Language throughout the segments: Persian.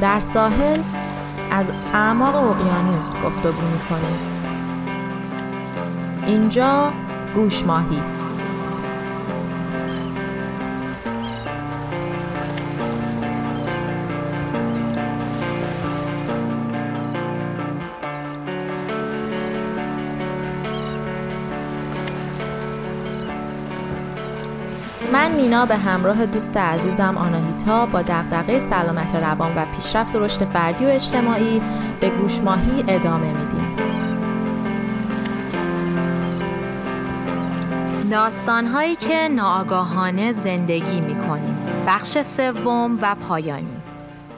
در ساحل از اعماق اقیانوس گفتگو می‌کنیم. اینجا گوش ماهی. مینا به همراه دوست عزیزم آناهیتا با دغدغه سلامت روان و پیشرفت و رشد فردی و اجتماعی به گوشماهی ادامه میدیم. داستانهایی که ناآگاهانه زندگی می‌کنیم. بخش سوم و پایانی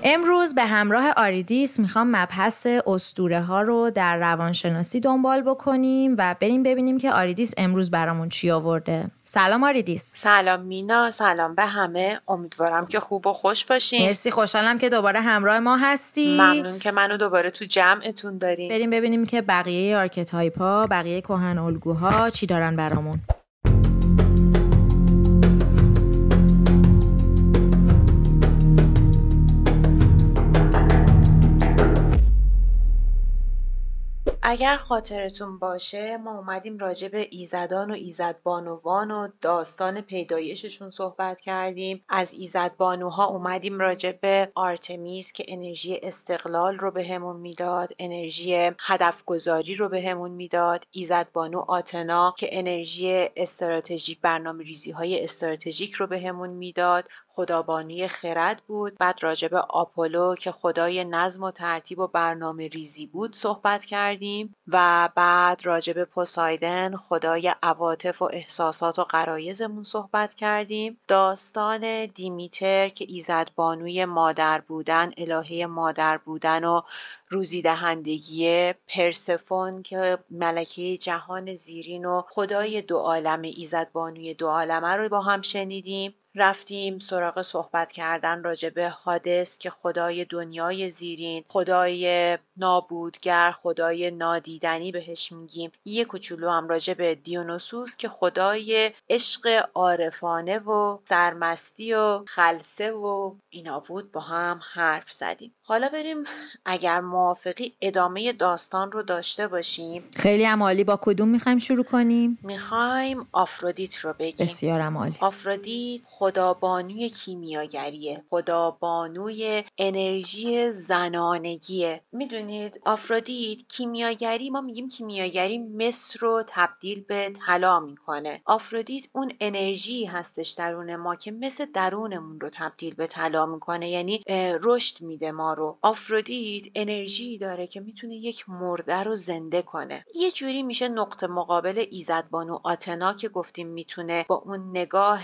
امروز به همراه آریدیس می‌خوام مبحث اسطوره ها رو در روانشناسی دنبال بکنیم و بریم ببینیم که آریدیس امروز برامون چی آورده. سلام آریدیس. سلام مینا سلام به همه. امیدوارم که خوب و خوش باشین. مرسی خوشحالم که دوباره همراه ما هستی. ممنون که منو دوباره تو جمعتون داریم بریم ببینیم که بقیه archetype ا بقیه کهن الگوها چی دارن برامون. اگر خاطرتون باشه ما اومدیم راجع به ایزدان و ایزدبانوان و داستان پیدایششون صحبت کردیم. از ایزدبانوها اومدیم راجع به آرتمیس که انرژی استقلال رو بهمون به می‌داد انرژی هدف گذاری رو بهمون به می‌داد. ایزدبانو آتنا که انرژی استراتژیک برنامه ریزی های استراتژیک رو بهمون به می‌داد. خدابانی خرد بود. بعد راجب آپولو که خدای نظم و ترتیب و برنامه ریزی بود صحبت کردیم و بعد راجب پوسایدن خدای عواطف و احساسات و قرایزمون صحبت کردیم. داستان دیمیتر که ایزد بانوی مادر بودن الهه مادر بودن و روزی دهندگی پرسفون که ملکه جهان زیرین و خدای دو عالم ایزد بانوی دو عالمه رو با هم شنیدیم. رفتیم سراغ صحبت کردن راجع به حادث که خدای دنیای زیرین خدای نابودگر خدای نادیدنی بهش میگیم. یه کوچولو هم راجع به دیونوسوس که خدای عشق عارفانه و سرمستی و خلصه و اینا بود با هم حرف زدیم. حالا بریم اگر موافقی ادامه داستان رو داشته باشیم. خیلی عمالی با کدوم می‌خوایم شروع کنیم؟ می‌خوایم آفرودیت رو بگیم. بسیار عمالی آفرودیت خدابانوی کیمیاگریه. خدابانوی انرژی زنانگیه. می‌دونید آفرودیت کیمیاگری ما میگیم کیمیاگری مصر رو تبدیل به طلا می‌کنه. آفرودیت اون انرژی هستش درون ما که مثل درونمون رو تبدیل به طلا می‌کنه. یعنی رشد میده ما رو. آفرودیت انرژی داره که می‌تونه یک مرده رو زنده کنه. یه جوری میشه نقطه مقابل ایزدبانو آتنا که گفتیم می‌تونه با اون نگاه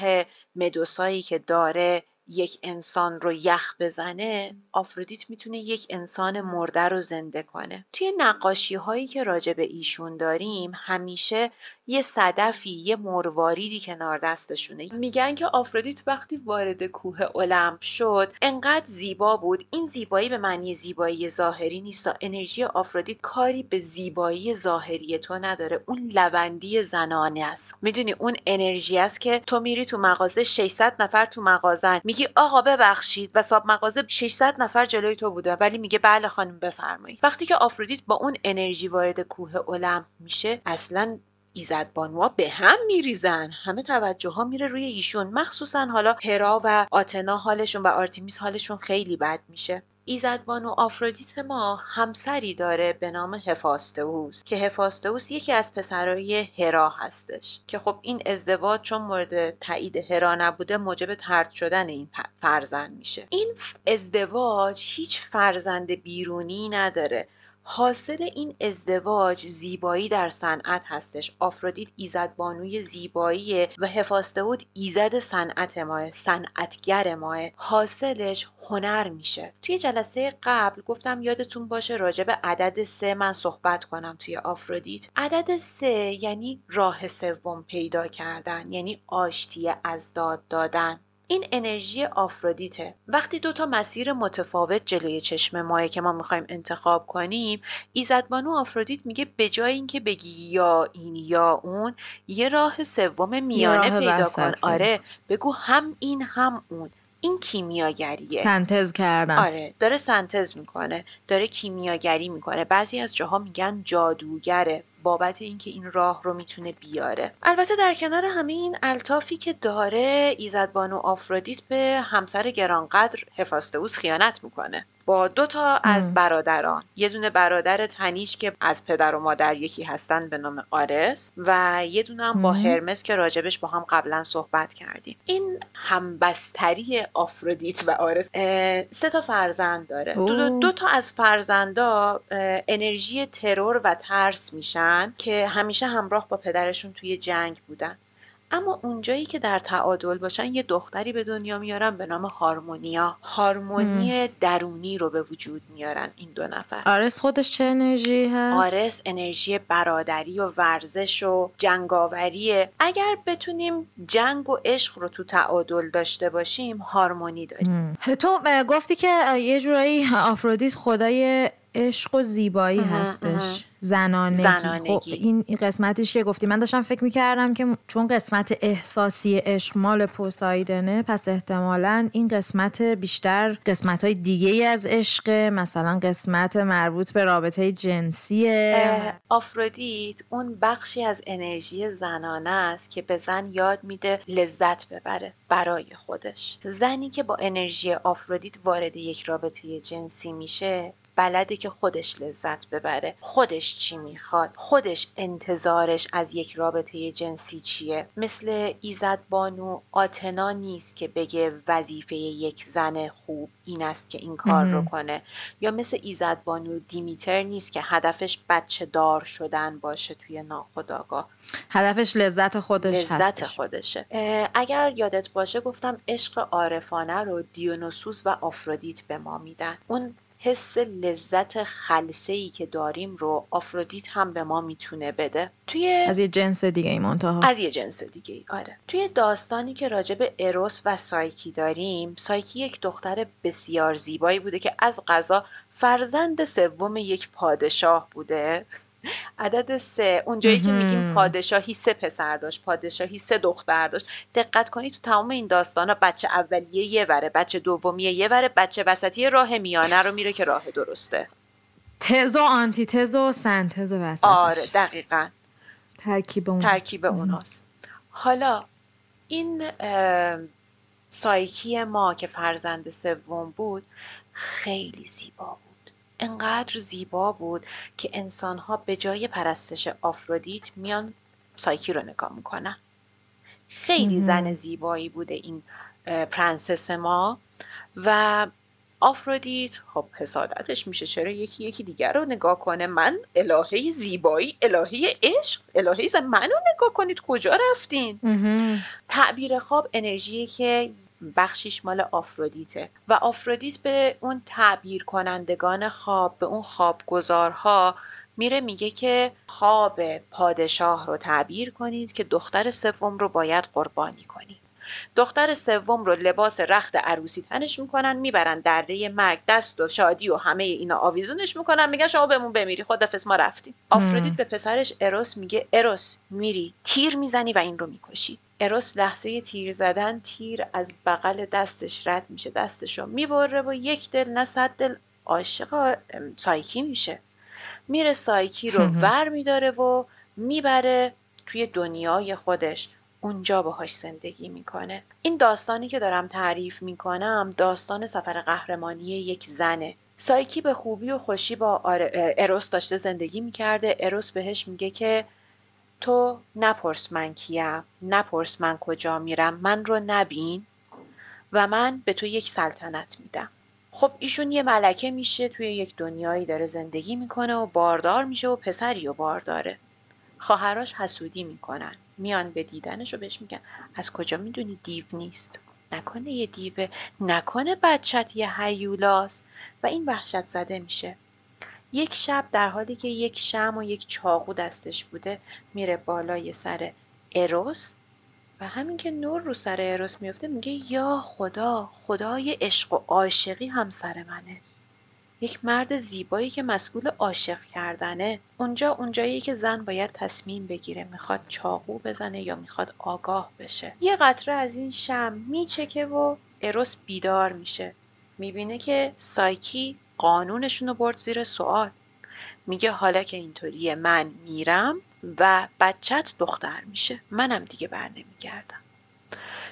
مدوسایی که داره یک انسان رو یخ بزنه آفرودیت می‌تونه یک انسان مرده رو زنده کنه. توی نقاشی هایی که راجع به ایشون داریم همیشه یه صدفی یه مرواریدی کنار دستشونه. میگن که آفرودیت وقتی وارد کوه المپ شد انقدر زیبا بود. این زیبایی به معنی زیبایی ظاهری نیست. انرژی آفرودیت کاری به زیبایی ظاهری تو نداره. اون لوندی زنانه است. می‌دونی اون انرژی است که تو میری تو مغازه 600 نفر تو مغازن. میگی آقا ببخشید. و صاحب مغازه 600 نفر جلوی تو بوده. ولی میگه بله خانم بفرمایید. وقتی که آفرودیت با اون انرژی وارد کوه المپ میشه اصلا ایزد بانوها به هم میریزن. همه توجه ها میره روی ایشون. مخصوصا حالا هرا و آتنا حالشون و آرتیمیس حالشون خیلی بد میشه. ایزد بانو آفرودیت ما همسری داره به نام هفاستئوس که هفاستئوس یکی از پسرای هرا هستش. که خب این ازدواج چون مورد تایید هرا نبوده موجب طرد شدن این فرزند میشه. این ازدواج هیچ فرزند بیرونی نداره. حاصل این ازدواج زیبایی در صنعت هستش. آفرودیت ایزد بانوی زیبایی و هفاستود ایزد صنعت ماه صنعتگر ماه. حاصلش هنر میشه. توی جلسه قبل گفتم یادتون باشه راجع به عدد سه من صحبت کنم توی آفرودیت. عدد سه یعنی راه سوم پیدا کردن یعنی آشتی از داد دادن. این انرژی آفرودیته. وقتی دو تا مسیر متفاوت جلوی چشم ماه که ما می‌خوایم انتخاب کنیم ایزدبانو آفرودیت میگه به جای اینکه بگی یا این یا اون یه راه سوم میانه پیدا کن. آره بگو هم این هم اون. این کیمیاگریه. سنتز کردن آره داره سنتز می‌کنه داره کیمیاگری می‌کنه. بعضی از جاها میگن جادوگره. بابت اینکه این راه رو می‌تونه بیاره. البته در کنار همه این الطافی که داره ایزدبانو آفرودیت به همسر گرانقدر هفاستئوس خیانت می‌کنه. با دو تا از برادران. یه دونه برادر تنیش که از پدر و مادر یکی هستن به نام آرس و یه دونه هم با هرمس که راجبش با هم قبلا صحبت کردیم. این همبستری آفرودیت و آرس سه تا فرزند داره. دو, دو, تا از فرزندا انرژی ترور و ترس میشن که همیشه همراه با پدرشون توی جنگ بودن. اما اونجایی که در تعادل باشن یه دختری به دنیا میارن به نام هارمونیا. هارمونی درونی رو به وجود میارن این دو نفر. آرس خودش چه انرژی هست؟ آرس انرژی برادری و ورزش و جنگاوریه. اگر بتونیم جنگ و عشق رو تو تعادل داشته باشیم هارمونی داریم. تو گفتی که یه جورایی آفرودیت خدای عشق و زیبایی هستش. زنانگی. زنانگی. خب این قسمتیش که گفتی. من داشتم فکر می‌کردم که چون قسمت احساسی عشق مال پوسایدنه پس احتمالا این قسمت بیشتر قسمت های دیگه از عشق مثلا قسمت مربوط به رابطه جنسیه. آفرودیت اون بخشی از انرژی زنانه است که به زن یاد میده لذت ببره برای خودش. زنی که با انرژی آفرودیت وارد یک رابطه جنسی میشه بلده که خودش لذت ببره. خودش چی می‌خواد؟ خودش انتظارش از یک رابطه جنسی چیه؟ مثل ایزد بانو آتنا نیست که بگه وظیفه یک زن خوب این است که این کار رو کنه. یا مثل ایزد بانو دیمیتر نیست که هدفش بچه دار شدن باشه توی ناخداگاه هدفش لذت خودش لذت خودشه. اگر یادت باشه گفتم عشق عارفانه رو دیونوسوس و آفرودیت به ما میدن. اون حس لذت خلصه ای که داریم رو آفرودیت هم به ما می‌تونه بده. توی از یه جنس دیگه ای منتها. از یه جنس دیگه ای آره. توی داستانی که راجع به اروس و سایکی داریم سایکی یک دختر بسیار زیبایی بوده که از غذا فرزند سوم یک پادشاه بوده. عدد سه اونجایی که میگیم پادشاهی سه پسر داشت پادشاهی سه دختر داشت. دقت کنید تو تمام این داستان ها بچه اولیه یه وره بچه دومیه یه وره بچه وسطی راه میانه رو میره که راه درسته. تز و آنتی تز و سنتز وسطش. آره دقیقا. ترکیب اون. ترکیب اوناست. حالا این سایکی ما که فرزند سوم بود خیلی زیبا بود. انقدر زیبا بود که انسانها به جای پرستش آفرودیت میان سایکی رو نگاه می‌کنن. خیلی زن زیبایی بوده این پرنسس ما و آفرودیت خب حسادتش میشه چرا یکی یکی دیگر رو نگاه کنه؟ من الهه زیبایی الهه عشق الهه زن منو نگاه کنید کجا رفتین؟ تعبیر خواب انرژی که بخشیش مال آفرودیته. و آفرودیت به اون تعبیر کنندگان خواب به اون خوابگزارها میره میگه که خواب پادشاه رو تعبیر کنید که دختر سوم رو باید قربانی کنید. دختر سوم رو لباس رخت عروسی تنش می‌کنن می‌برن دره مرگ دست و شادی و همه اینا آویزونش می‌کنن. میگن شما بمون بمیری. خدافظ ما رفتیم. آفرودیت به پسرش اروس میگه اروس میری تیر می‌زنی و این رو می‌کشی. اروس لحظه تیر زدن تیر از بغل دستش رد میشه. دستشو می‌بره و یک دل نه صد دل. عاشق سایکی میشه. میره سایکی رو ور میداره و می‌بره توی دنیای خودش. اونجا باهاش زندگی می‌کنه. این داستانی که دارم تعریف می‌کنم داستان سفر قهرمانی یک زنه. سایکی به خوبی و خوشی با اروس داشته زندگی می‌کرده. اروس بهش میگه که تو نپرس من کیم نپرس من کجا میرم من رو نبین و من به تو یک سلطنت میدم. خب ایشون یه ملکه میشه توی یک دنیایی داره زندگی می‌کنه و باردار میشه و پسری و بارداره. خواهراش حسودی می‌کنن. میان به دیدنش و بهش میگن. از کجا می‌دونی دیو نیست؟ نکنه یه دیوه نکنه بچت یه هیولاست. و این وحشت زده میشه. یک شب در حالی که یک شم و یک چاقو دستش بوده میره بالای سر اروس. و همین که نور رو سر اروس میفته میگه یا خدا خدای عشق و عاشقی هم سر منه. یک مرد زیبایی که مسئول عاشق کردنه. اونجا اونجایی که زن باید تصمیم بگیره می‌خواد چاقو بزنه یا می‌خواد آگاه بشه. یه قطره از این شم میچکه و اروس بیدار میشه. می‌بینه که سایکی قانونشون رو برد زیر سوال. میگه حالا که اینطوریه من میرم و بچت دختر میشه. منم دیگه بر نمیگردم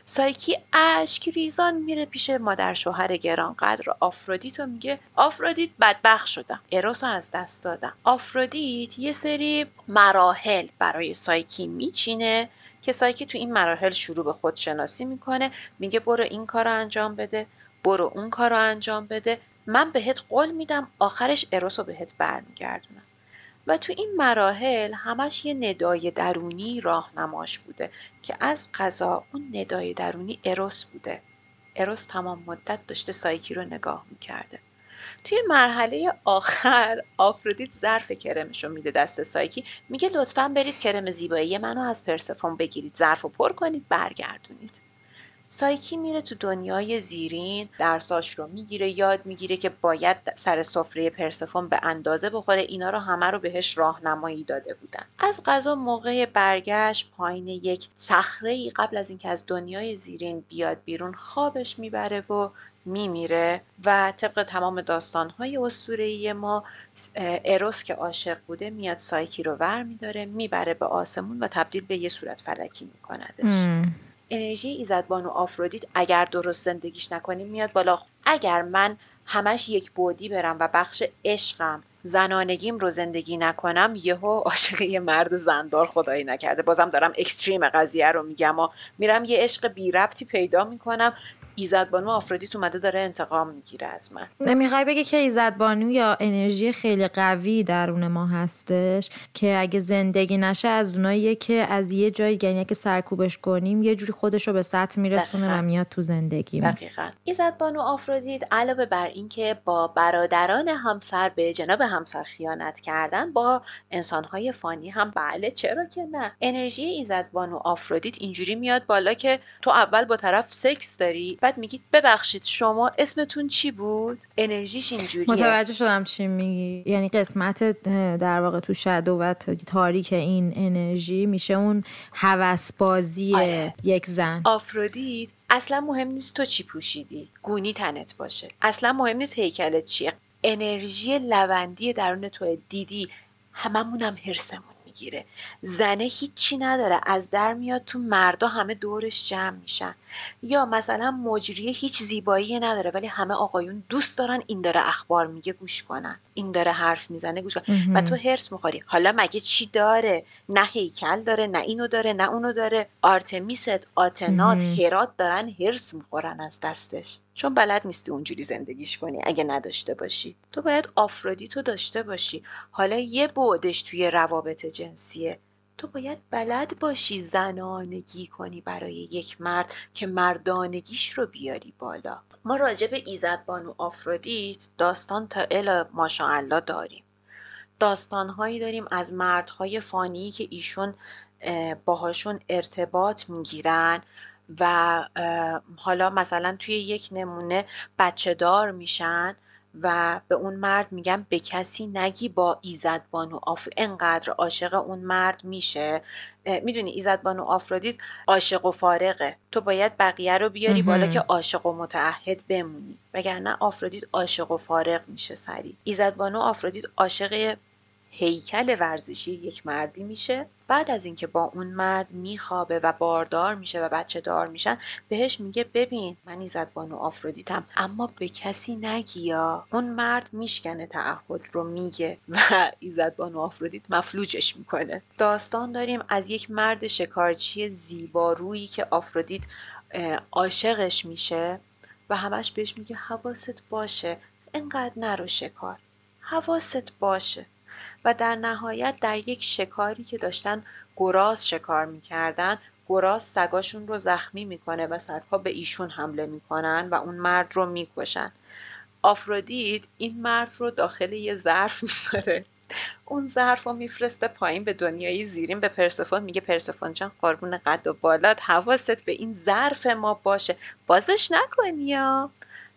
سایکی اشک ریزان میره پیش مادر شوهر گرانقدر. آفرودیت و میگه آفرودیت بدبخ شدم. اروس از دست دادم. آفرودیت یه سری مراحل برای سایکی میچینه که سایکی تو این مراحل شروع به خودشناسی می‌کنه. میگه برو این کار رو انجام بده برو اون کار رو انجام بده. من بهت قول میدم آخرش اروس رو بهت برمیگردونم و تو این مراحل همش یه ندای درونی راهنماش بوده که از قضا اون ندای درونی اروس بوده. اروس تمام مدت داشته سایکی رو نگاه می‌کرده. توی مرحله آخر آفرودیت ظرف کرمش رو میده دست سایکی میگه لطفا برید کرم زیبایی منو از پرسفون بگیرید. ظرف رو پر کنید برگردونید. سایکی میره تو دنیای زیرین درساش رو می‌گیره یاد می‌گیره که باید سر سفره پرسفون به اندازه بخوره اینا رو همه رو بهش راهنمایی داده بودن. از غذا موقع برگشت پایین یک صخره ای قبل از اینکه از دنیای زیرین بیاد بیرون خوابش می‌بره و میمیره و طبق تمام داستانهای اسطوره‌ای ما اروس که عاشق بوده میاد سایکی رو ور میداره می‌بره به آسمون و تبدیل به یه صورت فلکی میکندش انرژی ایزدبان و آفرودیت اگر درست زندگیش نکنیم میاد بالا. اگر من همش یک بودی برم و بخش عشقم زنانگیم رو زندگی نکنم یهو عاشق یه مرد زندار خدایی نکرده. بازم دارم اکستریم قضیه رو میگم و میرم یه عشق بی ربطی پیدا می‌کنم ایزد بانو آفرودیت اومده داره انتقام می‌گیره از من. نمی‌خوای بگی که ایزد بانو یا انرژی خیلی قوی درون ما هستش؟ که اگه زندگی نشه از اوناییه که از یه جایی یعنی که سرکوبش کنیم یه جوری خودش رو به سطح میرسونه و میاد تو زندگی دقیقا. ایزد بانو آفرودیت علاوه بر اینکه با برادران همسر به جناب همسر خیانت کردن با انسانهای فانی هم بله چرا که نه؟ انرژی ایزد بانو آفرودیت اینجوری میاد بالا که تو اول با طرف سکس داری بعد میگید ببخشید شما اسمتون چی بود؟ انرژیش اینجوریه. متوجه شدم چی میگی. یعنی قسمت در واقع تو شادو و تاریک این انرژی میشه اون هوسبازی آره. یک زن. آفرودیت اصلا مهم نیست تو چی پوشیدی. گونی تنت باشه. اصلا مهم نیست هیکلت چیه. انرژی لوندی درون تو دیدی هممونم هرسمون می‌گیره. زنه هیچی نداره. از در میاد تو مردا همه دورش جمع میشن. یا مثلا مجریه هیچ زیبایی نداره ولی همه آقایون دوست دارن این داره اخبار میگه گوش کنن این داره حرف می‌زنه گوش کنن. و تو هرس می‌خوری. حالا مگه چی داره؟ نه هیکل داره نه اینو داره نه اونو داره. آرتمیست آتنات هرات دارن هرس می‌خورن از دستش. چون بلد نیستی اونجوری زندگیش کنی اگه نداشته باشی. تو باید آفرودیتو داشته باشی. حالا یه بعدش توی روابط جنسیه. تو باید بلد باشی زنانگی کنی برای یک مرد که مردانگیش رو بیاری بالا. ما راجع به ایزدبان و آفرودیت داستان تا ال ماشاءالله داریم. داستانهایی داریم از مردهای فانی که ایشون باهاشون ارتباط می‌گیرن و حالا مثلا توی یک نمونه بچه دار میشن. و به اون مرد میگم به کسی نگی با ایزد بانو آفر انقدر عاشق اون مرد میشه. می‌دونی ایزد بانو آفرودیت عاشق و فارغه. تو باید بقیه رو بیاری بالا که عاشق و متعهد بمونی. وگرنه آفرودیت عاشق و فارغ میشه سری ایزد بانو آفرودیت عاشق هیکل ورزشی یک مردی میشه. بعد از اینکه با اون مرد میخوابه و باردار میشه و بچه دار میشن بهش میگه ببین من ایزد بانو آفرودیتم اما به کسی نگیا اون مرد میشکنه تعهد رو میگه و ایزد بانو آفرودیت مفلوجش می‌کنه. داستان داریم از یک مرد شکارچی زیبارویی که آفرودیت عاشقش میشه و همش بهش میگه حواست باشه انقدر نرو شکار. حواست باشه. و در نهایت در یک شکاری که داشتن گراز شکار می‌کردن گراز سگاشون رو زخمی می‌کنه و سگها به ایشون حمله می‌کنن و اون مرد رو می‌کشن. آفرودیت این مرد رو داخل یه ظرف می‌ذاره. اون ظرف رو میفرسته پایین به دنیای زیرین به پرسفون میگه پرسفون جان قربون قد و بالات حواست به این ظرف ما باشه. بازش نکنی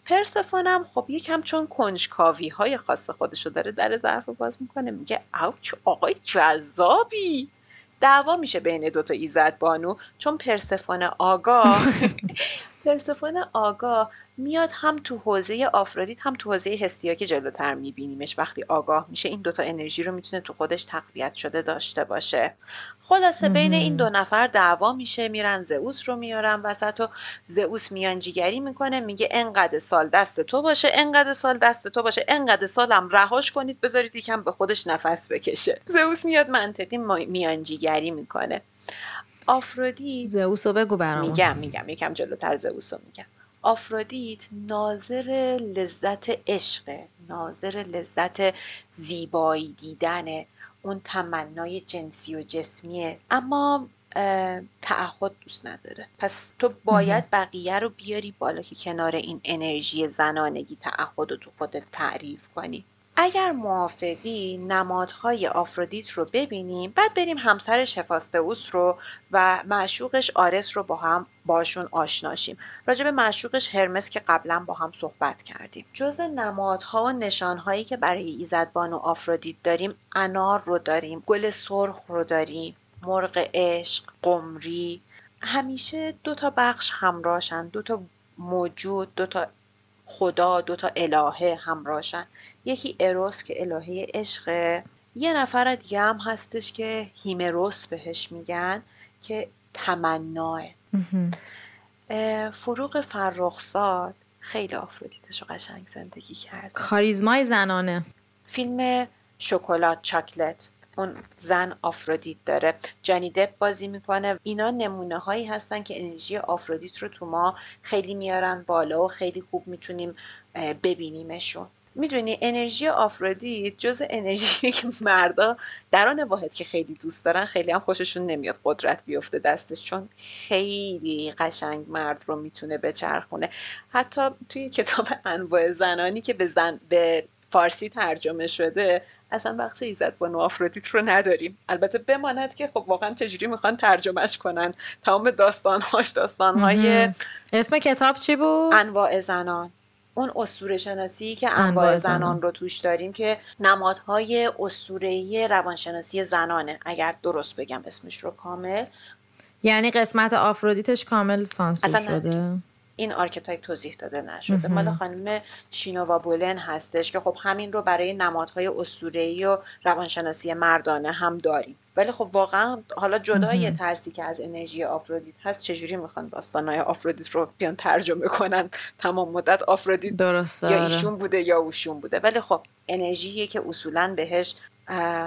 پرسفونم خب یکم چون کنجکاوی های خاص خودشو داره در ظرف رو باز می‌کنه میگه اوچ آقای جذابی! دعوا میشه بین دوتا ایزد بانو چون پرسفون آگاه پرسفون آگاه میاد هم تو حوزه آفرودیت هم تو حوزه هستیا که جلوتر میبینیمش. وقتی آگاه میشه این دوتا انرژی رو می‌تونه تو خودش تقویت شده داشته باشه. خلاصه بین این دو نفر دعوا میشه میرن زئوس رو میارن وسط و زئوس میانجیگری می‌کنه میگه انقدر سال دست تو باشه انقدر سال دست تو باشه انقدر سالم رهاش کنید بذارید یکم به خودش نفس بکشه. زئوس میاد منطقی میانجیگری می‌کنه. آفرودیت زئوس رو بگو برامون. میگم میگم. یکم جلوتر زئوس رو میگم. آفرودیت ناظر لذت عشقه ناظر لذت زیبایی دیدنه اون تمنای جنسی و جسمیه. اما تعهد دوست نداره. پس تو باید بقیه رو بیاری بالا که کنار این انرژی زنانگی تعهد رو تو خودت تعریف کنی. اگر موافقی نمادهای آفرودیت رو ببینیم بعد بریم همسرش هفاستئوس رو و معشوقش آرس رو با هم باشون آشناشیم راجع به معشوقش هرمس که قبلا با هم صحبت کردیم. جز نمادها و نشانهایی که برای ایزدبان و آفرودیت داریم انار رو داریم گل سرخ رو داریم مرغ عشق قمری. همیشه دو تا بخش همراهشن دو تا موجود دو تا خدا دو تا الهه همراهشن یکی اروس که الهه عشقه یه نفر دیگه هم هستش که هیمروس بهش میگن که تمناه. فروغ فرخزاد خیلی آفرودیتش قشنگ زندگی کرد کاریزمای زنانه. فیلم شکلات چاکلت. اون زن آفرودیت داره. جانی دپ بازی می‌کنه. اینا نمونه هایی هستن که انرژی آفرودیت رو تو ما خیلی میارن بالا و خیلی خوب می‌تونیم ببینیمشون. می‌دونی انرژی آفرودیت جز انرژی که مردا در آن واحد که خیلی دوست دارن خیلی هم خوششون نمیاد قدرت بیفته دستش چون خیلی قشنگ مرد رو می‌تونه بچرخونه. حتی توی کتاب انواع زنانی که به, زن به فارسی ترجمه شده اصلا بخش ایزد با آفرودیت رو نداریم. البته بماند که خب واقعا چجوری می‌خوان ترجمهش کنن؟ تمام داستانهاش داستانهای اسم کتاب چی بود؟ انواع زنان. اون اسطوره شناسی که انواع زنان. رو توش داریم که نمادهای اسطوره‌ای روانشناسی زنانه. اگر درست بگم اسمش رو کامل. یعنی قسمت آفرودیتش کامل سانسور شده. این archetype توضیح داده نشده. مال خانم شینودا بولن هستش که خب همین رو برای نمادهای اسطوره‌ای و روانشناسی مردانه هم داریم. ولی خب واقعا حالا جدای ترسی که از انرژی آفرودیت هست چجوری می‌خوان داستانهای آفرودیت رو بیان ترجمه کنن؟ تمام مدت آفرودیت درسته یا ایشون بوده یا اوشون بوده. ولی خب انرژیه که اصولا بهش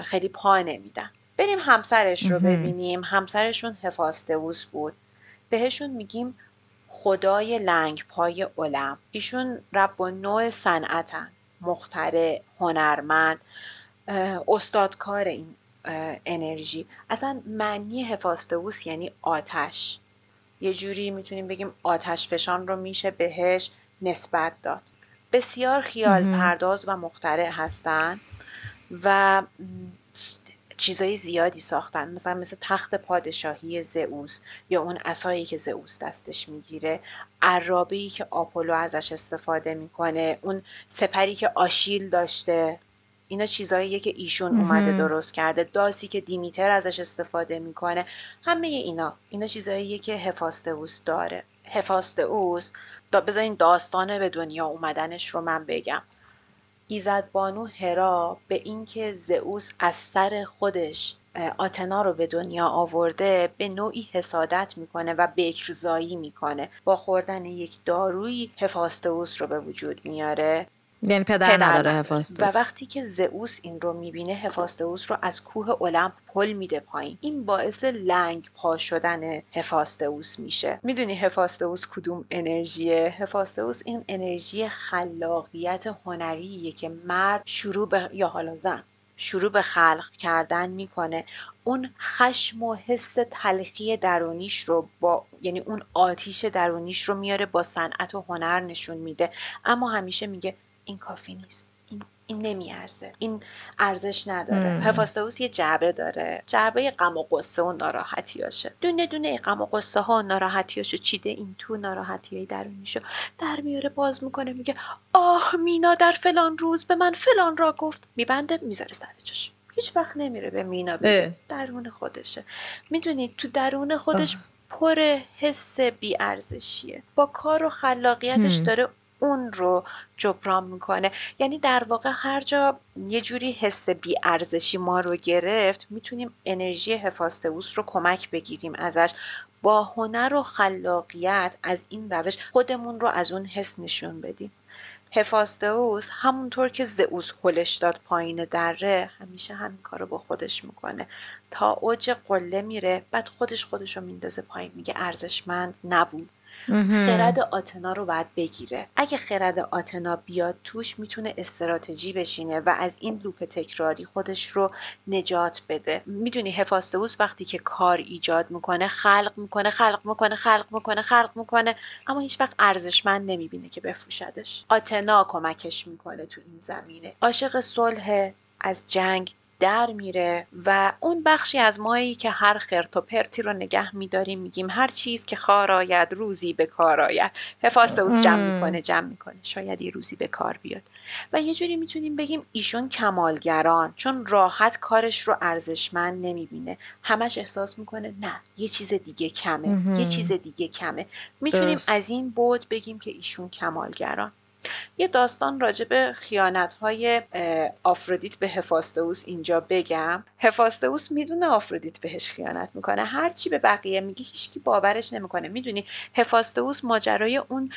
خیلی پا نمیدن. بریم همسرش رو ببینیم. همسرشون هفاستوس بود. بهشون میگیم خدای لنگ پای علم. ایشون رب و نوع صنعتن. مخترع هنرمند استادکار این انرژی. اصلا معنی هفاستوس یعنی آتش. یه جوری می‌تونیم بگیم آتش فشان رو میشه بهش نسبت داد. بسیار خیال پرداز و مخترع هستن و چیزای زیادی ساختن مثلا مثل تخت پادشاهی زئوس یا اون اسایی که زئوس دستش می‌گیره عرابه که آپولو ازش استفاده می‌کنه اون سپری که آشیل داشته. اینا چیزاییه که ایشون اومده درست کرده. داسی که دیمیتر ازش استفاده می‌کنه. همه اینا. اینا چیزاییه که هفاستئوس داره. هفاستئوس دا بذارین داستان به دنیا اومدنش رو من بگم. ایزدبانو هرا به اینکه زئوس از سر خودش آتنا رو به دنیا آورده به نوعی حسادت می‌کنه و بکرزایی می‌کنه. با خوردن یک دارویی هفاستئوس رو به وجود میاره. یعنی پدر, نداره هفاستوس و وقتی که زئوس این رو می‌بینه هفاستوس رو از کوه المپ پل میده پایین. این باعث لنگ پا شدن هفاستوس میشه. می‌دونی هفاستوس کدوم انرژیه؟ هفاستوس این انرژی خلاقیت هنریه که مرد شروع به یا حالا زن شروع به خلق کردن می‌کنه. اون خشم و حس تلخی درونیش رو با یعنی اون آتیش درونیش رو میاره با صنعت و هنر نشون میده. اما همیشه میگه این کافی نیست. این این نمیارزه. این ارزش نداره. هفاستوس یه جعبه داره. جعبه غم و قصه و ناراحتیاشه دونه دونه غم و قصه ها و ناراحتیاشو چیده این تو ناراحتی درونیشو. در میاره باز می‌کنه میگه آه مینا در فلان روز به من فلان را گفت. میبنده می‌ذاره سر جاش. هیچ وقت نمیره به مینا بگه. درون خودشه. می‌دونید تو درون خودش پر حس بیارزشیه. با کار و خلاقیتش داره اون رو جبران می‌کنه. یعنی در واقع هر جا یه جوری حس بیارزشی ما رو گرفت می‌تونیم انرژی هفاستوس رو کمک بگیریم ازش. با هنر و خلاقیت از این روش خودمون رو از اون حس نشون بدیم. هفاستئوس همونطور که زئوس هلش داد پایین دره همیشه همین کارو با خودش می‌کنه. تا اوج قله میره بعد خودش خودش رو میندازه پایین میگه ارزشمند نبود. خرد آتنا رو باید بگیره. اگه خرد آتنا بیاد توش می‌تونه استراتژی بشینه و از این لوپ تکراری خودش رو نجات بده. می‌دونی هفاستوس وقتی که کار ایجاد می‌کنه خلق می‌کنه خلق می‌کنه خلق می‌کنه خلق می‌کنه اما هیچ وقت ارزشمند نمی‌بینه که بفروشدش. آتنا کمکش می‌کنه تو این زمینه. عاشق صلح از جنگ در میره و اون بخشی از مایی که هر خرت و پرتی رو نگه میداریم میگیم هر چیز که خار آید روزی به کار آید. هفاستوس جمع می‌کنه جمع می‌کنه. شاید یه روزی به کار بیاد. و یه جوری می‌تونیم بگیم ایشون کمالگران چون راحت کارش رو ارزشمند نمی‌بینه. همش احساس می‌کنه نه یه چیز دیگه کمه یه چیز دیگه کمه. می‌تونیم از این بود بگیم که ایشون کمالگران. یه داستان راجع به خیانت های آفرودیت به هفاستوس اینجا بگم. هفاستوس می‌دونه آفرودیت بهش خیانت می‌کنه. هرچی به بقیه میگه هیچکی باورش نمی‌کنه. می‌دونی هفاستوس ماجرای اون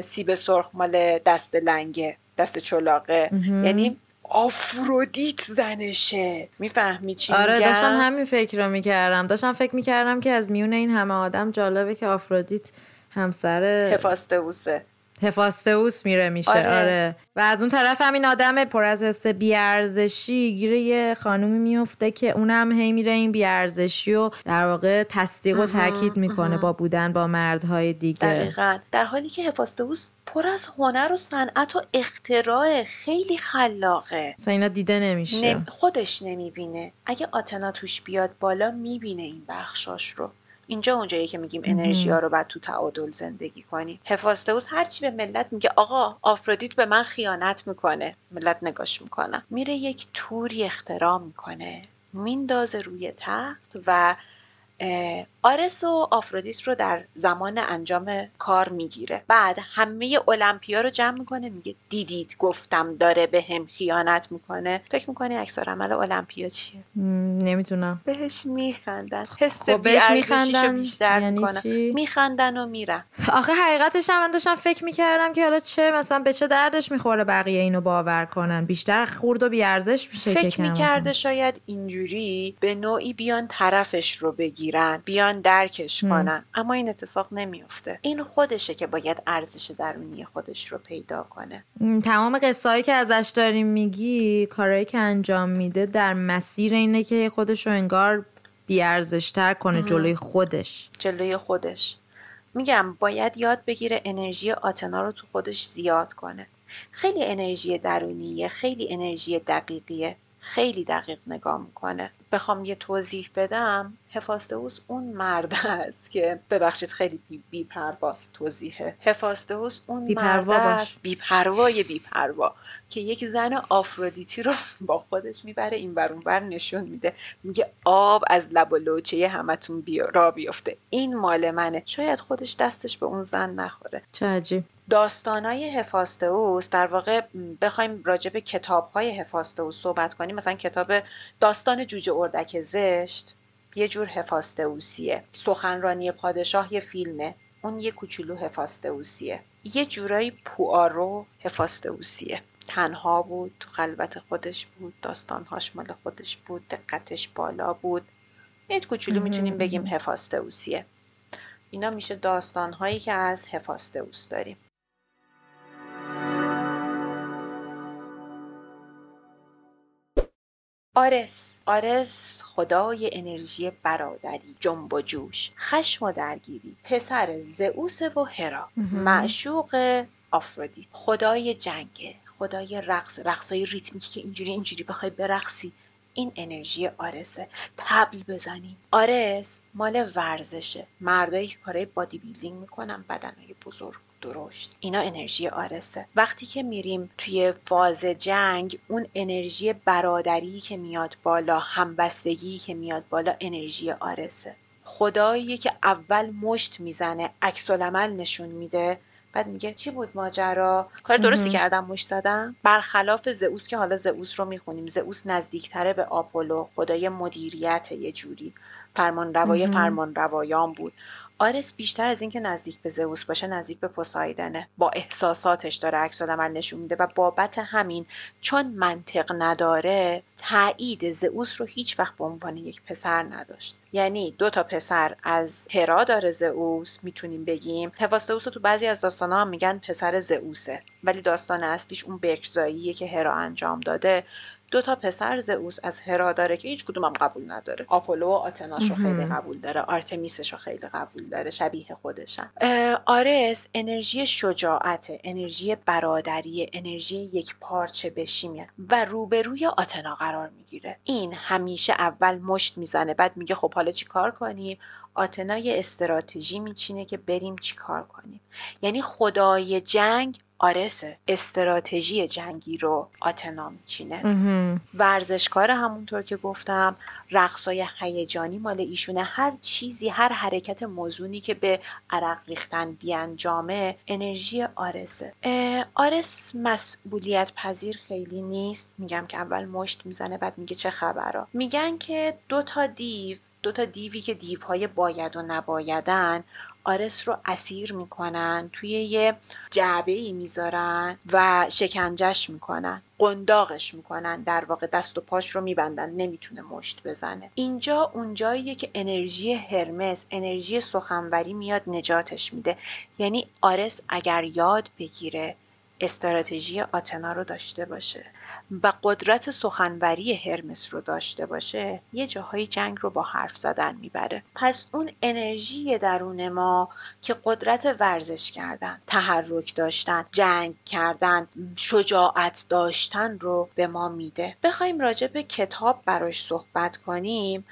سیب سرخ مال دست لنگه دست چلاقه یعنی آفرودیت زنشه. می‌فهمی چی آره داشتم همین فکر رو می‌کردم. داشتم فکر می‌کردم که از میون این همه آدم جالبه که آفرودیت همسر هفاستوسه هفاستئوس میره میشه. آره. آره. و از اون طرف همین آدم پر از حس بیارزشی گیره یه خانومی میفته که اونم هی میره این بیارزشی و در واقع تصدیق و تاکید می‌کنه با بودن با مردهای دیگه. دقیقا. در حالی که هفاستئوس پر از هنر و صنعت و اختراع خیلی خلاقه. اصلا اینا دیده نمیشه. خودش نمی‌بینه. اگه آتنا توش بیاد بالا می‌بینه این بخشاش رو. اینجا اونجایی که میگیم انرژی ها رو باید تو تعادل زندگی کنیم هفاستوس هرچی به ملت میگه آقا آفرودیت به من خیانت می‌کنه. ملت نگاش می‌کنه. میره یک توری اختراع می‌کنه. میندازه روی تخت و آرس و آفرودیت رو در زمان انجام کار می‌گیره. بعد همه المپیا رو جمع می‌کنه میگه دیدید گفتم داره به هم خیانت می‌کنه. فکر می‌کنی اکثر عمل المپیا چیه؟ نمی‌تونم بهش میخندن. حس خب بهش میخندن. بیشتر یعنی میخندن و میرن. آخه حقیقتش هم من داشتم فکر می‌کردم که حالا چه مثلا به چه دردش می‌خوره بقیه اینو باور کنن. بیشتر خورد و بیارزش میشه فکر می‌کرده شاید اینجوری به نوعی بیان طرفش رو بگیرن. بیان درکش کنن. اما این اتفاق نمیفته این خودشه که باید ارزش درونی خودش رو پیدا کنه. تمام قصه که ازش داریم میگی کارهایی که انجام میده در مسیر اینه که خودش رو انگار بیارزشتر کنه جلوی خودش. جلوی خودش. میگم باید یاد بگیره انرژی آتنا رو تو خودش زیاد کنه. خیلی انرژی درونیه خیلی انرژی دقیقیه. خیلی دقیق نگاه می‌کنه. بخوام یه توضیح بدم هفاستوس اون مرد است که ببخشید خیلی بی, بی پرواست توضیحه. هفاستوس اون مرد است بی پروای بی پروا که یک زن آفرودیتی رو با خودش می‌بره این بر بر نشون میده. میگه آب از لب و لوچه همتون بیا را بیفته. این مال منه. شاید خودش دستش به اون زن نخوره. چه عجیب. داستانای هفاستئوس در واقع بخوایم راجع به کتابهای هفاستئوس صحبت کنیم. مثلا کتاب داستان جوجه اردک زشت یه جور هفاستئوسیه سخنرانی پادشاه یه فیلمه. اون یه کوچولو هفاستئوسیه یه جورایی پوارو هفاستئوسیه تنها بود تو خلوت خودش بود داستانهاش مال خودش بود دقتش بالا بود. یه کوچولو می‌تونیم بگیم هفاستئوسیه اینا میشه داستانهایی که از هفاستئوس داریم. آرس آرس خدای انرژی برادری جنب و جوش خشم و درگیری پسر زئوس و هرا معشوق آفرودی خدای جنگه خدای رقص رقصای ریتمیکی که اینجوری اینجوری بخوای برقصی. این انرژی آرسه تبل بزنیم آرس مال ورزشه. مردایی که کارهای بادی بیلدینگ می‌کنن بدنهای بزرگ. درشت. اینا انرژی آرسه وقتی که میریم توی فاز جنگ اون انرژی برادری که میاد بالا همبستگی که میاد بالا انرژی آرسه خداییه که اول مشت می‌زنه عکس نشون میده. بعد میگه چی بود ماجرا؟ کار درستی کردم مش زدم. برخلاف زئوس که حالا زئوس رو می‌خونیم. زئوس نزدیکتره به آپولو. خدای مدیریت یه جوری. فرمان روای فرمان روایان بود. آرس بیشتر از اینکه نزدیک به زئوس باشه نزدیک به پوسایدنه. با احساساتش داره عکس عمل نشون میده و بابت همین چون منطق نداره تایید زئوس رو هیچ وقت به عنوان یک پسر نداشت. یعنی دو تا پسر از هرا داره زئوس می‌تونیم بگیم. هواستئوس تو بعضی از داستان ها میگن پسر زئوسه. ولی داستان اصلیش اون برکزاییه که هرا انجام داده. دو تا پسر زئوس از هرا داره که هیچ کدومم قبول نداره. آپولو و آتناش رو خیلی قبول داره. آرتمیسش رو خیلی قبول داره. شبیه خودشن. آرس انرژی شجاعت انرژی برادری انرژی یک پارچه بشی و روبروی آتنا قرار می‌گیره. این همیشه اول مشت می‌زنه بعد میگه خب حالا چی کار کنیم؟ آتنا یه استراتژی میچینه که بریم چیکار کنیم. یعنی خدای جنگ آرسه استراتژی جنگی رو آتنا میچینه ورزشکار همونطور که گفتم رقصای هیجانی مال ایشونه. هر چیزی هر حرکت موزونی که به عرق ریختن بیانجامه انرژی آرسه آرس مسئولیت پذیر خیلی نیست. میگم که اول مشت می‌زنه بعد میگه چه خبرها میگن که دو تا دیو دو تا دیوی که دیوهای باید و نبایدن آرس رو اسیر می‌کنن توی یه جعبه ای می‌ذارن و شکنجش می‌کنن قنداقش می‌کنن در واقع دست و پاش رو میبندن نمی‌تونه مشت بزنه. اینجا اونجاییه که انرژی هرمس انرژی سخنوری میاد نجاتش میده. یعنی آرس اگر یاد بگیره استراتژی آتنا رو داشته باشه. و قدرت سخنوری هرمس رو داشته باشه یه جاهای جنگ رو با حرف زدن می‌بره. پس اون انرژی درون ما که قدرت ورزش کردن تحرک داشتن جنگ کردن شجاعت داشتن رو به ما میده. بخوایم راجع به کتاب براش صحبت کنیم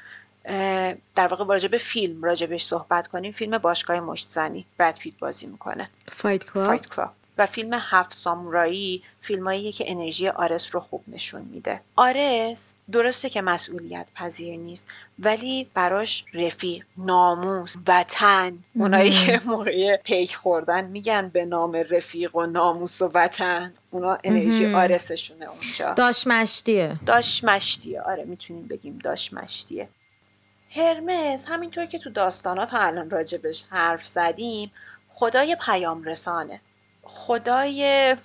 در واقع راجع به فیلم راجبش صحبت کنیم. فیلم باشگاه مشتزنی. برد پیت بازی می‌کنه. Fight Club. و فیلم هفت سامورایی فیلمایی که انرژی آرس رو خوب نشون میده. آرس درسته که مسئولیت پذیر نیست ولی براش رفیق ناموس وطن. اونایی که موقع پیک خوردن میگن به نام رفیق و ناموس و وطن. اونا انرژی آرسشونه اونجا. داش مشتیه داش مشتیه آره می‌تونیم بگیم داش مشتیه هرمز همینطور که تو داستانات تا الان راجبش حرف زدیم خدای پیام رسانه خدای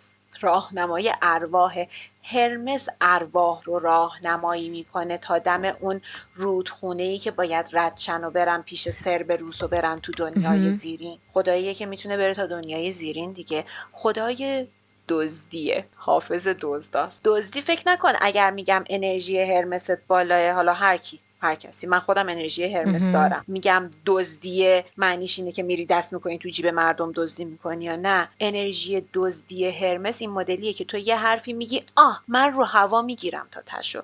راهنمای ارواح هرمس ارواح رو راهنمایی می‌کنه تا دم اون رودخونه ای که باید ردشن و برن پیش سربروس و برن تو دنیای زیرین. خداییه که می‌تونه بره تا دنیای زیرین دیگه. خدای دزدیه. حافظ دزداست. دزدی فکر نکن اگر میگم انرژی هرمست بالاه حالا هر کی. هر کسی من خودم انرژی هرمس دارم. میگم دزدیه معنیش اینه که میری دست می‌کنی تو جیب مردم دزدی می‌کنی یا نه. انرژی دزدی هرمس این مدلیه که تو یه حرفی میگی آه من رو هوا می‌گیرم تا تشو.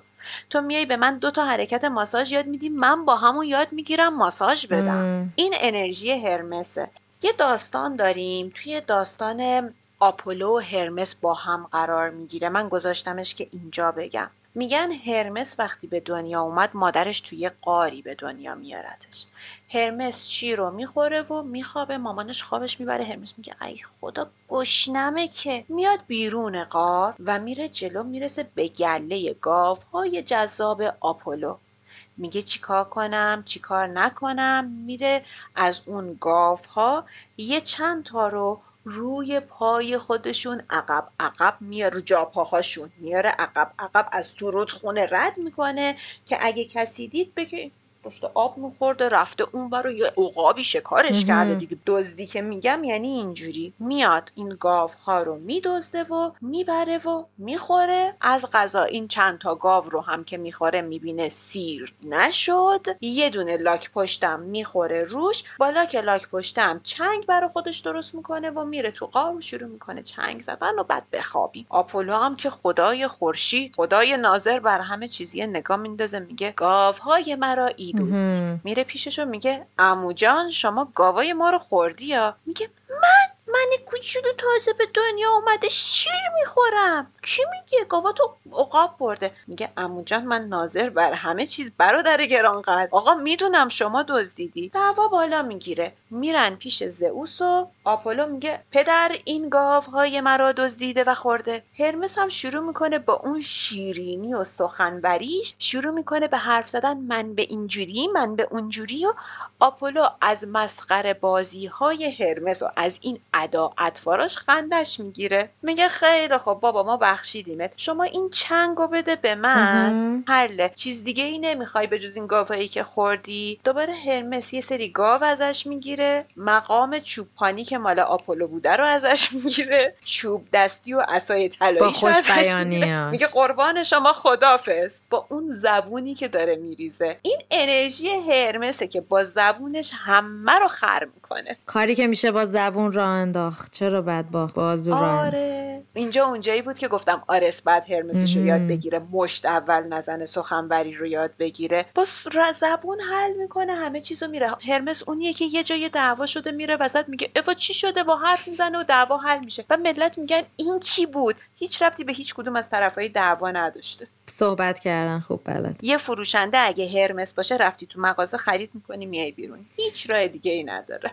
تو میای به من دو تا حرکت ماساژ یاد میدی من با همون یاد می‌گیرم ماساژ بدم. این انرژی هرمسه. یه داستان داریم. توی داستان آپولو و هرمس با هم قرار می‌گیره. من گذاشتمش که اینجا بگم. میگن هرمس وقتی به دنیا اومد مادرش توی قاری به دنیا میارتش. هرمس چی رو می‌خوره و میخوابه مامانش خوابش می‌بره. هرمس میگه ای خدا گشنمه که. میاد بیرون قار و میره جلو می‌رسه به گله گاف های جذاب آپولو. میگه چیکار کنم چیکار نکنم. میره از اون گاف ها یه چند تا رو روی پای خودشون عقب عقب میاره رو جاپاهاشون میاره عقب عقب از تو خونه رد می‌کنه که اگه کسی دید بگه داشته آب میخورده رفته اون برو یه عقابی شکارش کرده دیگه. دزدی که میگم یعنی اینجوری. میاد این گاو ها رو میدزده و می‌بره و می‌خوره. از غذا این چند تا گاو رو هم که می‌خوره می‌بینه سیر نشد. یه دونه لاک پشتم می‌خوره روش. با لاک لاک پشتم چنگ برا خودش درست می‌کنه و میره تو قار شروع می‌کنه چنگ زدن و بعد بخوابی. آپولو هم که خدای خورشید خدای ناظر بر همه چیزی نگاه میندازه میگه گاوهای مرا میره پیشش و میگه امو جان شما گاوای ما رو خوردی یا؟ میگه من من کوچولو تازه به دنیا اومده شیر می‌خورم. کی میگه؟ گاوا تو عقاب برده. میگه اموجان من ناظر بر همه چیز برادر گرانقدر آقا می‌دونم شما دزدیدی. دعوا بالا می‌گیره. میرن پیش زئوس و آپولو میگه پدر این گاوهای مرا دزدیده و خورده. هرمس هم شروع می‌کنه با اون شیرینی و سخنوریش شروع می‌کنه به حرف زدن من به اینجوری من به اونجوری و آپولو از مسخره بازی های هرمس و از این ادا اطفاراش خندش می‌گیره. میگه خیلی خب بابا ما بخشیدیمت. شما این چنگو بده به من. حله. چیز دیگه ای نمی‌خوای به جز این گاوهایی که خوردی؟ دوباره هرمس یه سری گاو ازش می‌گیره. مقام چوبپانی که مال آپولو بوده رو ازش می‌گیره. چوب دستی و اسای طلایی میگه قربان شما خدافظ. با اون زبونی که داره میریزه. این انرژی هرمسه که با زبونش همه رو خر می‌کنه. کاری که میشه با زبون را انداخت. چرا بعد با بازو آره. اینجا اونجایی بود که گفتم آرس بعد هرمسش رو یاد بگیره مشت اول نزنه سخنوری رو یاد بگیره. با زبون حل می‌کنه همه چیزو میره. هرمس اونیه که یه جای دعوا شده میره وسط میگه اوا چی شده؟ با حرف می‌زنه و دعوا حل میشه. و ملت میگن این کی بود؟ هیچ ربطی به هیچ کدوم از طرفهای دعوا نداشته. صحبت کردن. خوب بلد یه فروشنده اگه هرمس باشه رفتی تو مغازه خرید می‌کنی میای بیرون. هیچ راه دیگه ای نداره.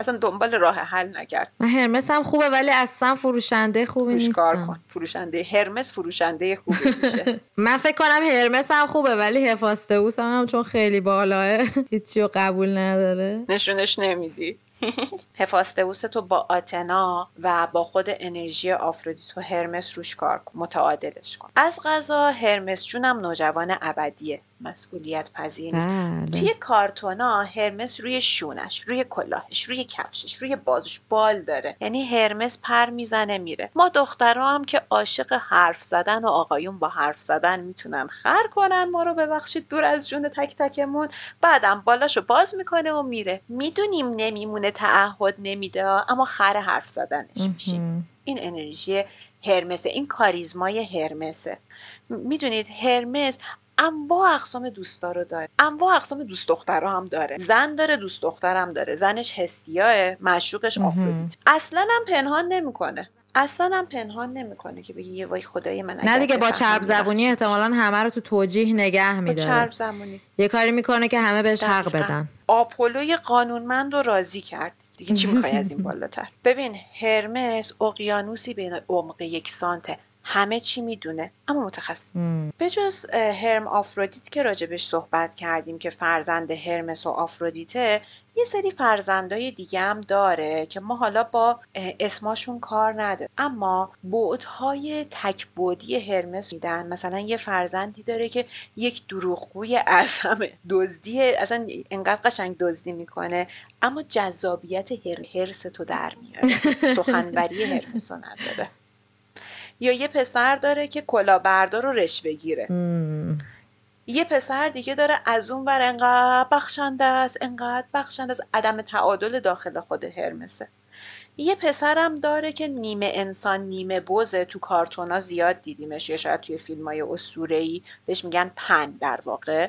اصلا دنبال راه حل نکرد. من هرمس هم خوبه ولی اصلا فروشنده خوبی نیست کن. فروشنده هرمس فروشنده خوبی میشه. من فکر کنم هرمس هم خوبه ولی هفاستوس هم, هم چون خیلی بالاه هیچی قبول نداره. نشونش نمیدی. هفاستئوس تو با آتنا و با خود انرژی آفرودیت و هرمس روش کار کن متعادلش کن. از غذا هرمس جونم نوجوان ابدیه. مسئولیت پذیر نیست. بله. توی کارتونا هرمس روی شونش روی کلاهش روی کفشش روی بازش بال داره. یعنی هرمس پر می‌زنه میره. ما دخترها هم که عاشق حرف زدن و آقایون با حرف زدن می‌تونن خر کنن. ما رو ببخشید دور از جون تک تکمون. بعدم بالاشو باز می‌کنه و میره. می‌دونیم نمیمونه تعهد نمیده اما خر حرف زدنش میشیم. این انرژی هرمسه این کاریزمای هرمسه. می‌دونید هرمس انواع اقسام دوستا رو داره. انواع اقسام دوست دخترها هم داره. زن داره دوست هم داره. زنش هستیاه معشوقش آفرودیت. اصلا هم پنهان نمی‌کنه. اصلا هم پنهان نمی‌کنه که بگی یه وای خدای من نه دیگه با چرب زبونی احتمالا همه رو تو توجیه نگه میداره. چرب زبونی. یه کاری می‌کنه که همه بهش حق بدن. آپولوی قانونمند رو راضی کرد. دیگه چی می‌خوای از این بالاتر؟ ببین هرمس اقیانوسی بین عمق یک سانته همه چی می‌دونه. اما متخصص. به جز هرم آفرودیت که راجبش صحبت کردیم که فرزند هرمس و آفرودیته یه سری فرزندای دیگه هم داره که ما حالا با اسماشون کار نداره اما بعدهای تکبودی هرمس میدن. مثلا یه فرزندی داره که یک دروغگوی اعظمه. دزدی اصلا انقدر قشنگ دزدی می‌کنه. اما جذابیت هر هرس تو در میاره. سخنوری هرمس رو نداره. یا یه پسر داره که کلاهبردار رو رش بگیره. یه پسر دیگه داره از اون ور انقدر بخشنده است انقدر بخشنده است عدم تعادل داخل خود هرمسه. یه پسرم داره که نیمه انسان نیمه بوزه. تو کارتونا زیاد دیدیمش یا شاید توی فیلم های ای بهش میگن پن در واقع.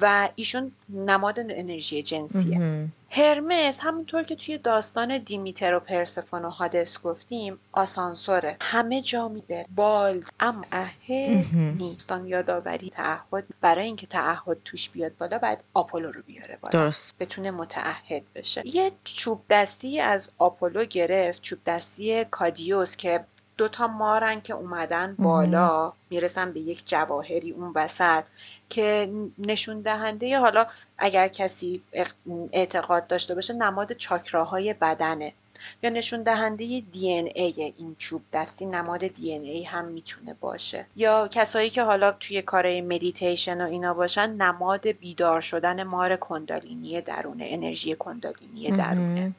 و ایشون نماد انرژی جنسیه. هرمس همونطور که توی داستان دیمیتر و پرسفون و هادس گفتیم آسانسوره. همه جا می‌بره. بال اما عهد نیست. یادآوری تعهد. برای اینکه تعهد توش بیاد بالا بعد آپولو رو بیاره بالا. درست. بتونه متعهد بشه. یه چوب دستی از آپولو گرفت. چوب دستی کادیوس که دوتا مارن که اومدن بالا می‌رسن به یک جواهری اون وسط. که نشون دهنده حالا اگر کسی اعتقاد داشته باشه نماد چاکراهای بدنه. یا نشون دهنده دی این ای این چوب دستی نماد دی این ای هم می‌تونه باشه. یا کسایی که حالا توی کار مدیتیشن و اینا باشن نماد بیدار شدن مار کندالینی درونه انرژی کندالینی درونه.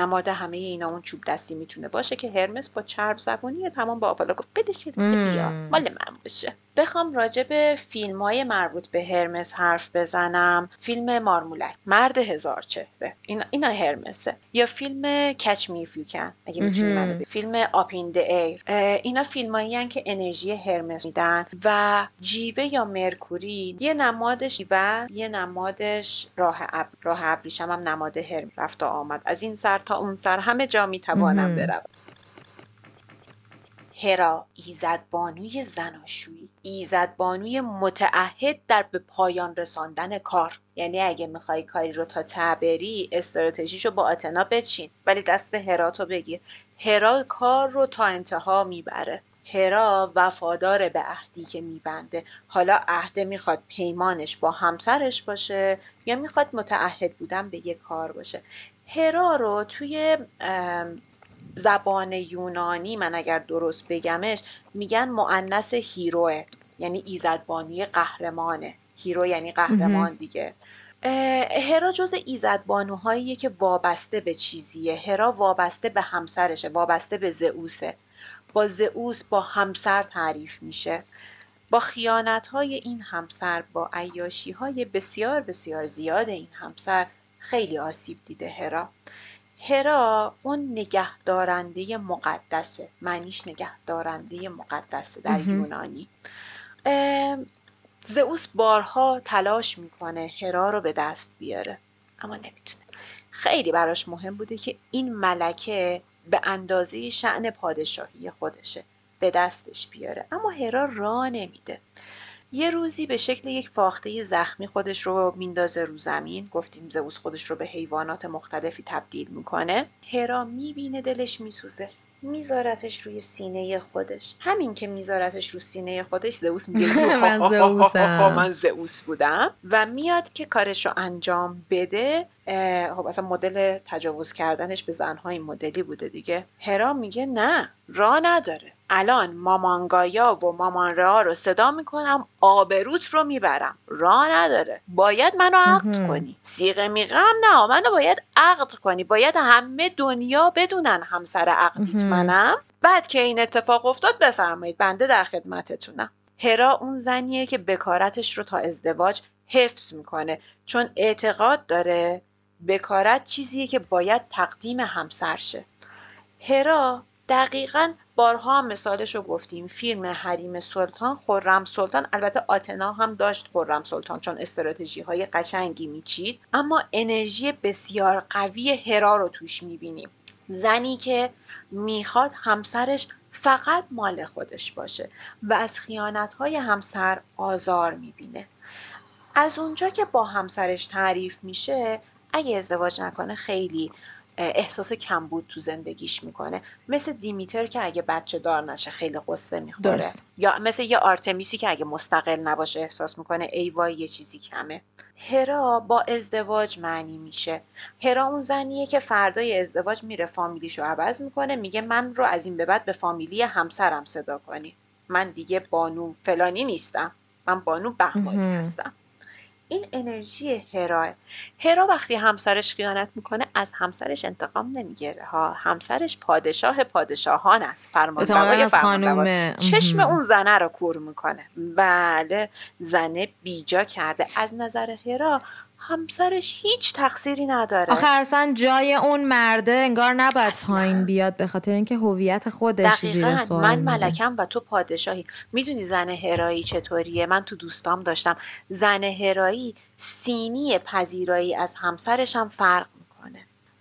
نماد همه اینا اون چوب دستی می‌تونه باشه که هرمس با چرب زبونی تمام با آپولو گفت بدش بیا مال من باشه. بخوام راجع به فیلم های مربوط به هرمس حرف بزنم. فیلم مارمولک مرد هزار چهره این اینا هرمسه یا فیلم کچ می کن اگه می‌تونی فیلم آپ این ایر اینا فیلمایی که انرژی هرمس میدن و جیوه یا مرکوری یه نمادش جیوه یه نمادش راه اب راه ابریشم هم نماد هرم رفت و آمد. از این سر تا اون سر همه جا می‌توانم بروم. هرا ایزدبانوی زناشویی. ایزدبانوی متعهد در به پایان رساندن کار. یعنی اگه می‌خوای کاری رو تا تعبری استراتژیشو با آتنا بچین. ولی دست هرا تو بگیر. هرا کار رو تا انتها می‌بره. هرا وفادار به عهدی که میبنده. حالا عهده می‌خواد پیمانش با همسرش باشه یا می‌خواد متعهد بودن به یک کار باشه. هرا رو توی زبان یونانی من اگر درست بگمش میگن معنس هیروه یعنی ایزدبانی قهرمانه. هیرو یعنی قهرمان دیگه. هرا جز ایزدبانوهاییه که وابسته به چیزیه. هرا وابسته به همسرشه وابسته به زئوسه. با زئوس با همسر تعریف میشه. با خیانت های این همسر با عیاشی های بسیار بسیار زیاد این همسر خیلی آسیب دیده هرا. هرا اون نگهدارنده مقدسه. معنیش نگهدارنده مقدسه در یونانی. زئوس بارها تلاش می‌کنه هرا رو به دست بیاره. اما نمی‌تونه. خیلی براش مهم بوده که این ملکه به اندازه شعن پادشاهی خودشه. به دستش بیاره. اما هرا را نمیده. یه روزی به شکل یک فاخته زخمی خودش رو میندازه رو زمین. گفتیم زئوس خودش رو به حیوانات مختلفی تبدیل می‌کنه. هرا می‌بینه دلش میسوزه. میذارتش روی سینه خودش. همین که میذارتش رو سینه خودش زئوس میگه من زئوسم. من زئوس بودم. و میاد که کارش رو انجام بده. خب اصلا مدل تجاوز کردنش به زنها این مدلی بوده دیگه. هرا میگه نه را نداره. الان مامانگایا و مامان را رو صدا می‌کنم آبروت رو می‌برم. را نداره. باید منو عقد کنی. سیغه میغم نه منو باید عقد کنی. باید همه دنیا بدونن همسر عقدیت منم. بعد که این اتفاق افتاد بفرمایید بنده در خدمتتونم. هرا اون زنیه که بکارتش رو تا ازدواج حفظ می‌کنه. چون اعتقاد داره بکارت چیزیه که باید تقدیم همسر شه. هرا دقیقا بارها هم مثالش رو گفتیم. فیلم حریم سلطان خورم سلطان. البته آتنا هم داشت خورم سلطان چون استراتژی های قشنگی میچید. اما انرژی بسیار قوی هرا رو توش می‌بینیم. زنی که می‌خواد همسرش فقط مال خودش باشه و از خیانت های همسر آزار می‌بینه. از اونجا که با همسرش تعریف میشه اگه ازدواج نکنه خیلی احساس کمبود تو زندگیش می‌کنه. مثل دیمیتر که اگه بچه دار نشه خیلی قصه می‌خوره. یا مثل یه آرتمیسی که اگه مستقل نباشه احساس می‌کنه ای وای یه چیزی کمه. هرا با ازدواج معنی میشه. هرا اون زنیه که فردای ازدواج میره فامیلیشو عوض می‌کنه میگه من رو از این به بعد به فامیلی همسرم صدا کنی. من دیگه بانو فلانی نیستم. من بانو بهمانی هستم. این انرژی هراه هرا وقتی همسرش خیانت می‌کنه از همسرش انتقام نمی‌گیره. ها همسرش پادشاه پادشاهان است. فرمانروای فرمانروای. چشم اون زنه رو کور می‌کنه. بله زنه بیجا کرده. از نظر هرا همسرش هیچ تقصیری نداره. آخه اصلا جای اون مرده انگار نباید پایین بیاد به خاطر اینکه هویت خودش زیر سوال من ملکم و تو پادشاهی. می‌دونی زن هرایی چطوریه؟ من تو دوستام داشتم. زن هرایی سینی پذیرایی از همسرش هم فرق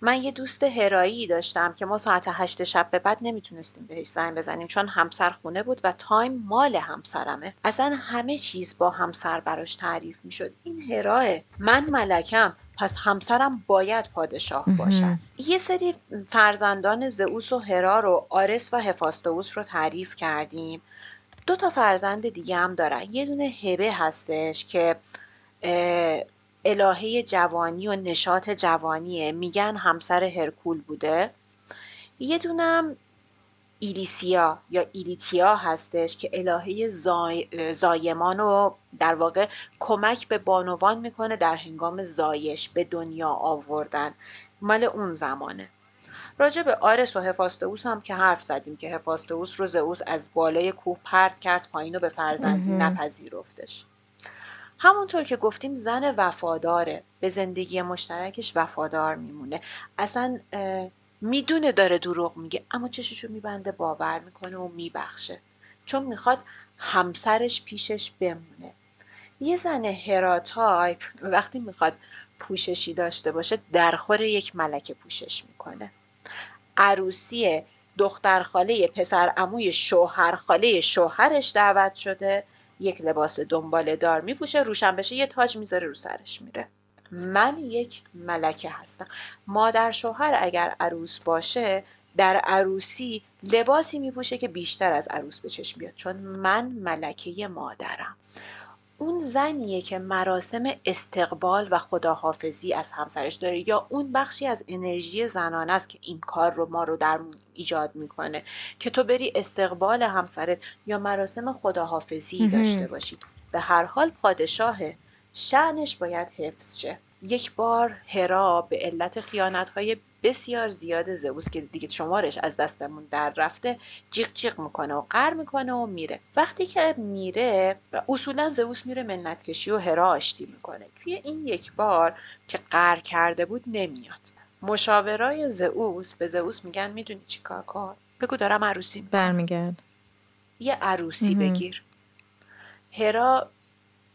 من یه دوست هرایی داشتم که ما ساعت هشت شب به بعد نمی‌تونستیم بهش زنگ بزنیم چون همسر خونه بود و تایم مال همسرمه. اصلا همه چیز با همسر براش تعریف می‌شد. این هراه من ملکم پس همسرم باید پادشاه باشد. یه سری فرزندان زئوس و هرا رو آرس و هفاستوس رو تعریف کردیم. دو تا فرزند دیگه هم دارن. یه دونه هبه هستش که الهه جوانی و نشاط جوانیه. میگن همسر هرکول بوده. یه دونم ایلیسیا یا ایلیتیا هستش که الهه زای... زایمان و در واقع کمک به بانوان می‌کنه در هنگام زایش به دنیا آوردن. مال اون زمانه. راجع به آرس و هفاستوس هم که حرف زدیم که هفاستوس رو زئوس از بالای کوه پرت کرد پایین و به فرزندی نپذیرفتش. همونطور که گفتیم زن وفاداره. به زندگی مشترکش وفادار میمونه. اصلا می‌دونه داره دروغ میگه اما چششو میبنده باور می‌کنه و میبخشه. چون می‌خواد همسرش پیشش بمونه. یه زن هراتایپ وقتی می‌خواد پوششی داشته باشه درخور یک ملکه پوشش می‌کنه. عروسی دختر خاله پسر عموی شوهر خاله شوهرش دعوت شده. یک لباس دنباله دار میپوشه روشن بشه یه تاج می‌ذاره رو سرش میره. من یک ملکه هستم. مادر شوهر اگر عروس باشه در عروسی لباسی میپوشه که بیشتر از عروس به چشم بیاد چون من ملکه مادرم. اون زنیه که مراسم استقبال و خداحافظی از همسرش داره یا اون بخشی از انرژی زنانه است که این کار رو ما رو در ایجاد می‌کنه که تو بری استقبال همسرت یا مراسم خداحافظی داشته باشی. به هر حال پادشاه شعنش باید حفظ شه. یک بار هرا به علت خیانتهای بسیار زیاد زئوس که دیگه شمارش از دستمون در رفته جیغ جیغ می‌کنه و قر می‌کنه و میره. وقتی که میره اصولا زئوس میره منت کشی و هرا آشتی می‌کنه. توی این یک بار که قر کرده بود نمیاد. مشاورای زئوس به زئوس میگن می‌دونی چی کار کن؟ بگو دارم عروسی برمیگرد. یه عروسی بگیر. هرا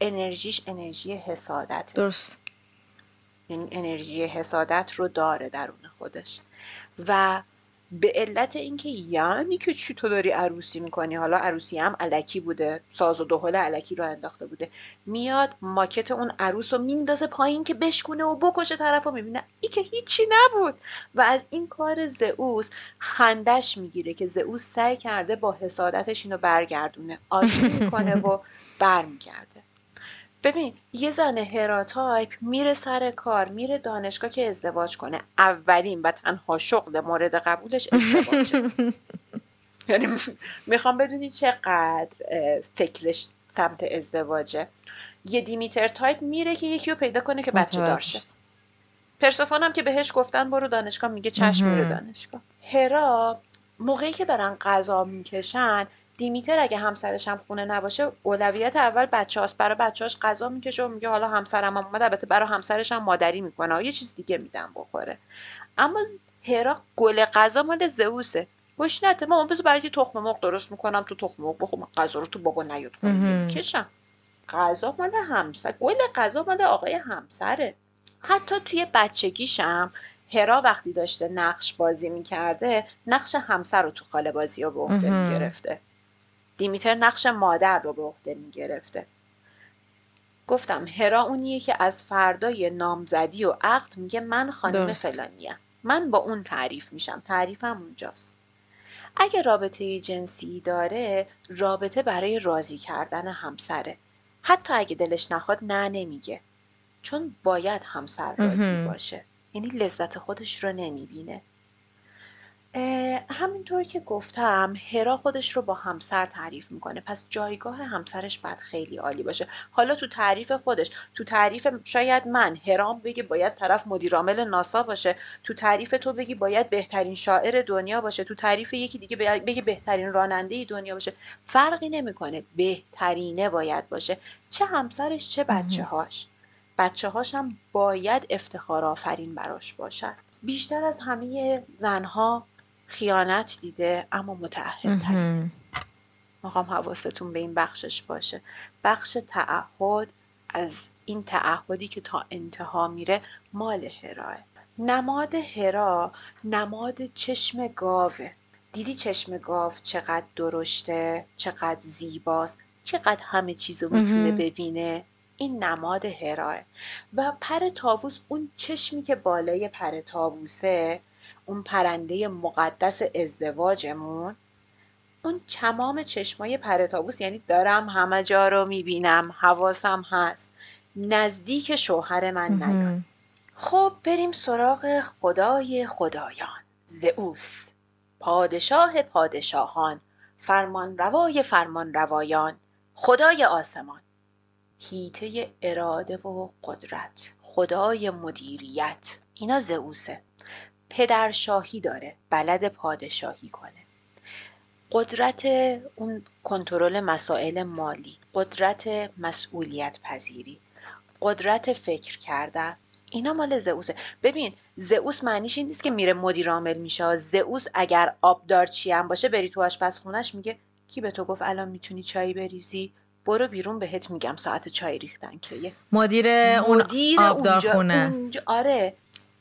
انرژیش انرژی حسادت درست. یعنی انرژی حسادت رو داره درون خودش. و به علت اینکه یعنی که چی تو داری عروسی می‌کنی؟ حالا عروسی هم علکی بوده ساز و دهل علکی رو انداخته بوده. میاد ماکت اون عروس رو میندازه پایین که بشکونه و بکشه طرف رو می‌بینه. ای که هیچی نبود. و از این کار زئوس خندش می‌گیره که زئوس سعی کرده با حسادتش اینو برگردونه. آشتی می‌کنه و برمیگرده. ببین یه زن هراتایپ میره سر کار میره دانشگاه که ازدواج کنه. اولین و تنها شغل مورد قبولش ازدواجه. یعنی می‌خوام بدونی چقدر فکرش سمت ازدواجه. یه دیمیتر تایپ میره که یکی رو پیدا کنه که بچه دارشه. پرسفون هم که بهش گفتن برو دانشگاه میگه چشم میره دانشگاه. هرا موقعی که دارن غذا می‌کشن دیمیتر اگه همسرش هم خونه نباشه اولویت اول بچه هاست برای بچه‌هاش غذا می‌کشه و میگه حالا همسرم هم اومد البته برای همسرش هم مادری می‌کنه. یه چیز دیگه میدم بخوره. اما هرا گل غذا مال زئوسه. نته ما بذار برای تخم مرغ درست می‌کنم. تو تخم مرغ بخورم غذا رو تو بابا نیاد کشم. غذا مال همسر. گل غذا مال آقای همسره. حتی توی بچگیشم هرا وقتی داشته نقش بازی می‌کرده نقش همسر رو تو خاله بازی ها به عهده می‌گرفته. دیمیتر نقش مادر رو به عهده گرفته گفتم هرا اونیه که از فردای نامزدی و عقد میگه من خانم فلانیم من با اون تعریف میشم. تعریفم اونجاست. اگه رابطه جنسی داره رابطه برای راضی کردن همسره. حتی اگه دلش نخواد نه نمیگه. چون باید همسر راضی باشه. یعنی لذت خودش رو نمی‌بینه. همینطور که گفتم هرا خودش رو با همسر تعریف می‌کنه. پس جایگاه همسرش باید خیلی عالی باشه. حالا تو تعریف خودش تو تعریف شاید من هرام بگی باید طرف مدیرعامل ناسا باشه. تو تعریف تو بگی باید بهترین شاعر دنیا باشه. تو تعریف یکی دیگه بگی بهترین راننده دنیا باشه. فرقی نمی‌کنه. بهترینه باید باشه. چه همسرش چه بچه هاش بچه هاش هم باید افتخار آفرین براش باشد بیشتر از همه زنها خیانت دیده اما متعهد می‌خوام حواستون به این بخشش باشه. بخش تعهد از این تعهدی که تا انتها میره مال هراه. نماد هرا نماد چشم گاوه دیدی چشم گاو چقدر درشته چقدر زیباست چقدر همه چیز رو می‌تونه ببینه؟ این نماد هراه. و پر تاووس اون چشمی که بالای پر تاووسه اون پرنده مقدس ازدواجمون اون تمام چشمای پرتابوس یعنی دارم همه جا رو می‌بینم حواسم هست نزدیک شوهر من نیان خب بریم سراغ خدای خدایان. زئوس پادشاه پادشاهان فرمان روای فرمان روایان خدای آسمان. هیته اراده و قدرت خدای مدیریت. اینا زئوسه. پدرشاهی داره بلد پادشاهی کنه. قدرت اون کنترل مسائل مالی قدرت مسئولیت پذیری قدرت فکر کردن اینا مال زئوسه. ببین زئوس معنیش این نیست که میره مدیر عامل میشه. زئوس اگر آبدارچی هم باشه بری تو آشپزخونش میگه کی به تو گفت الان می‌تونی چای بریزی؟ برو بیرون بهت میگم ساعت چای ریختن کیه؟ مدیر اون مدیر آبدارخونه است. اونجا آره.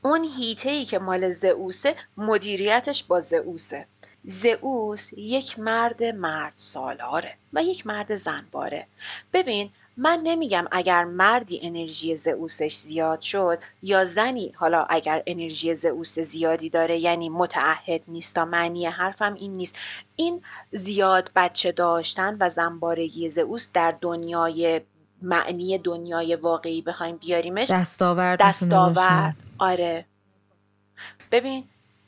اون هیته ای که مال زئوسه مدیریتش با زئوسه. زئوس یک مرد مرد سالاره و یک مرد زنباره. ببین من نمیگم اگر مردی انرژی زئوسش زیاد شد یا زنی حالا اگر انرژی زئوس زیادی داره یعنی متعهد نیست تا معنی حرفم این نیست. این زیاد بچه داشتن و زنبارگی زئوس در دنیای معنی دنیای واقعی بخوایم بیاریمش دستاورد دستاورد. آره. ببین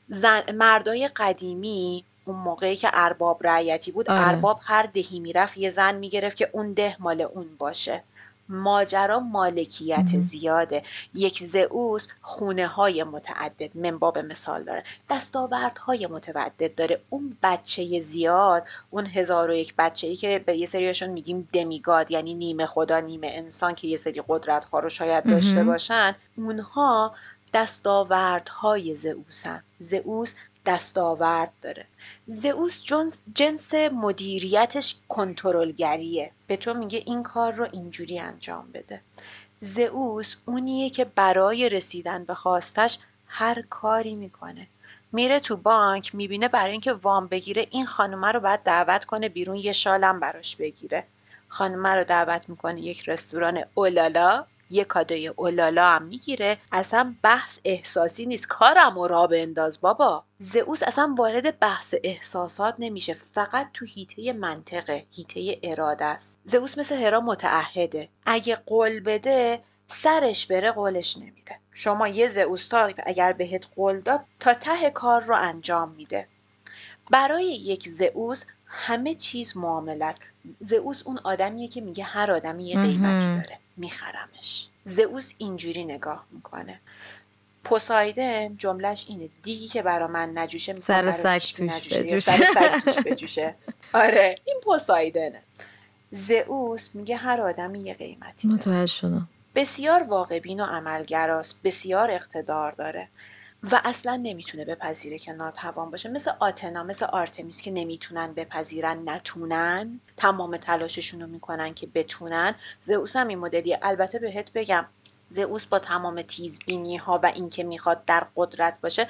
زن مردای قدیمی اون موقعی که ارباب رعیتی بود آره. ارباب هر دهی می‌رفت یه زن می‌گرفت که اون ده مال اون باشه. ماجرا مالکیت. زیاده یک زئوس خونه های متعدد منباب مثال داره دستاوردهای متعدد داره اون بچه زیاد اون هزار و یک بچه ای که به یه سریاشون میگیم دمیگاد یعنی نیمه خدا نیمه انسان که یه سری قدرت ها رو شاید داشته. باشن اونها دستاوردهای زئوسن زئوس دستاورد داره. زئوس جنس, مدیریتش کنترلگریه. به تو میگه این کار رو اینجوری انجام بده. زئوس اونیه که برای رسیدن به خواستش هر کاری می‌کنه. میره تو بانک می‌بینه برای اینکه وام بگیره این خانومه رو باید دعوت کنه بیرون یه شالم براش بگیره. خانومه رو دعوت می‌کنه یک رستوران اولالا. یه کادوی اولالا هم می‌گیره. اصلا بحث احساسی نیست. کارم و را بنداز بابا. زئوس اصلا وارد بحث احساسات نمیشه. فقط تو هیته منطقه هیته اراده است. زئوس مثل هرا متعهده. اگه قول بده سرش بره قولش نمیره. شما یه زئوس تا اگر بهت قول داد تا ته کار رو انجام میده. برای یک زئوس همه چیز معامله است. زئوس اون آدمیه که میگه هر آدمی یه قیمتی. داره. میخرمش. زئوس اینجوری نگاه می‌کنه. پوسایدن جملهش اینه. دیگی که برا من نجوشه سر سگ توش بجوشه. آره این پوسایدنه. زئوس میگه هر آدمی یه قیمتی متوجه شدم. بسیار واقعبین و عملگراست. بسیار اقتدار داره. و اصلا نمی‌تونه بپذیره که ناتوان باشه. مثل آتنا مثل آرتمیس که نمی‌تونن بپذیرن نتونن. تمام تلاششون رو می‌کنن که بتونن. زئوس هم این مدلیه البته بهت بگم زئوس با تمام تیزبینی ها و اینکه می‌خواد در قدرت باشه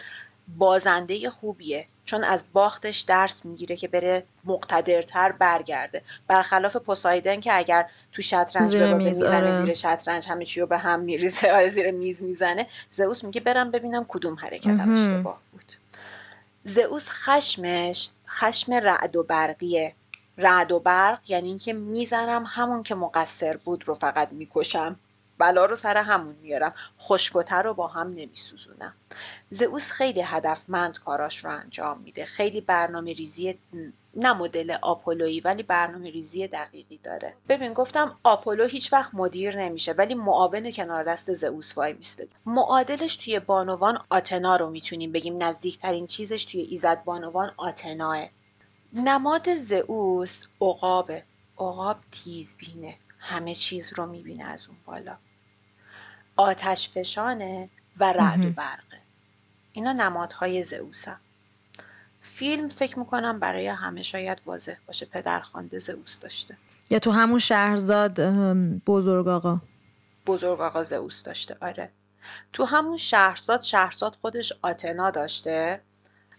بازنده خوبیه. چون از باختش درس می‌گیره که بره مقتدرتر برگرده. برخلاف پوسایدن که اگر تو شطرنج زیر میز، آره. زیر شطرنج همه چی رو به هم میریزه. آره زیر میز می‌زنه. زئوس میگه برم ببینم کدوم حرکتم. اشتباه بود. زئوس خشمش خشم رعد و برقیه. رعد و برق یعنی اینکه می‌زنم همون که مقصر بود رو فقط می‌کشم. بلا رو سر همون میارم. خشکوتر رو با هم نمیسوزونم. زئوس خیلی هدفمند کاراش رو انجام میده. خیلی برنامه ریزی نه مدل آپولویی ولی برنامه ریزی دقیقی داره. ببین گفتم آپولو هیچ وقت مدیر نمیشه ولی معاون کنار دست زئوس وای میسته. معادلش توی بانوان آتنا رو می‌تونیم بگیم. نزدیکترین چیزش توی ایزد بانوان آتناه. نماد زئوس عقابه. عقاب تیزبینه. همه چیز رو می‌بینه از اون بالا. آتش فشانه و رعد و. برقه. اینا نمادهای زئوسن. فیلم فکر می‌کنم برای همه شاید واضح باشه پدرخوانده زئوس داشته. یا تو همون شهرزاد بزرگ آقا. بزرگ آقا زئوس داشته آره. تو همون شهرزاد شهرزاد خودش آتنا داشته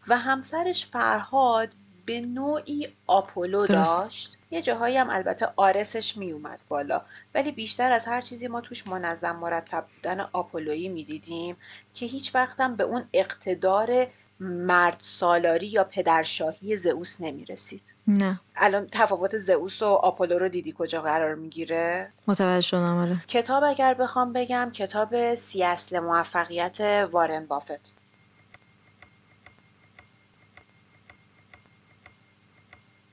و همسرش فرهاد به نوعی آپولو. داشت. یه جاهایی هم البته آرسش میومد بالا. ولی بیشتر از هر چیزی ما توش منظم مرتب بودن آپولویی می‌دیدیم که هیچ وقتم به اون اقتدار مرد سالاری یا پدرشاهی زئوس نمی‌رسید. نه. الان تفاوت زئوس و آپولو رو دیدی کجا قرار می‌گیره؟ متوجه شدم آره. کتاب اگر بخوام بگم کتاب سی اصل موفقیت وارن بافت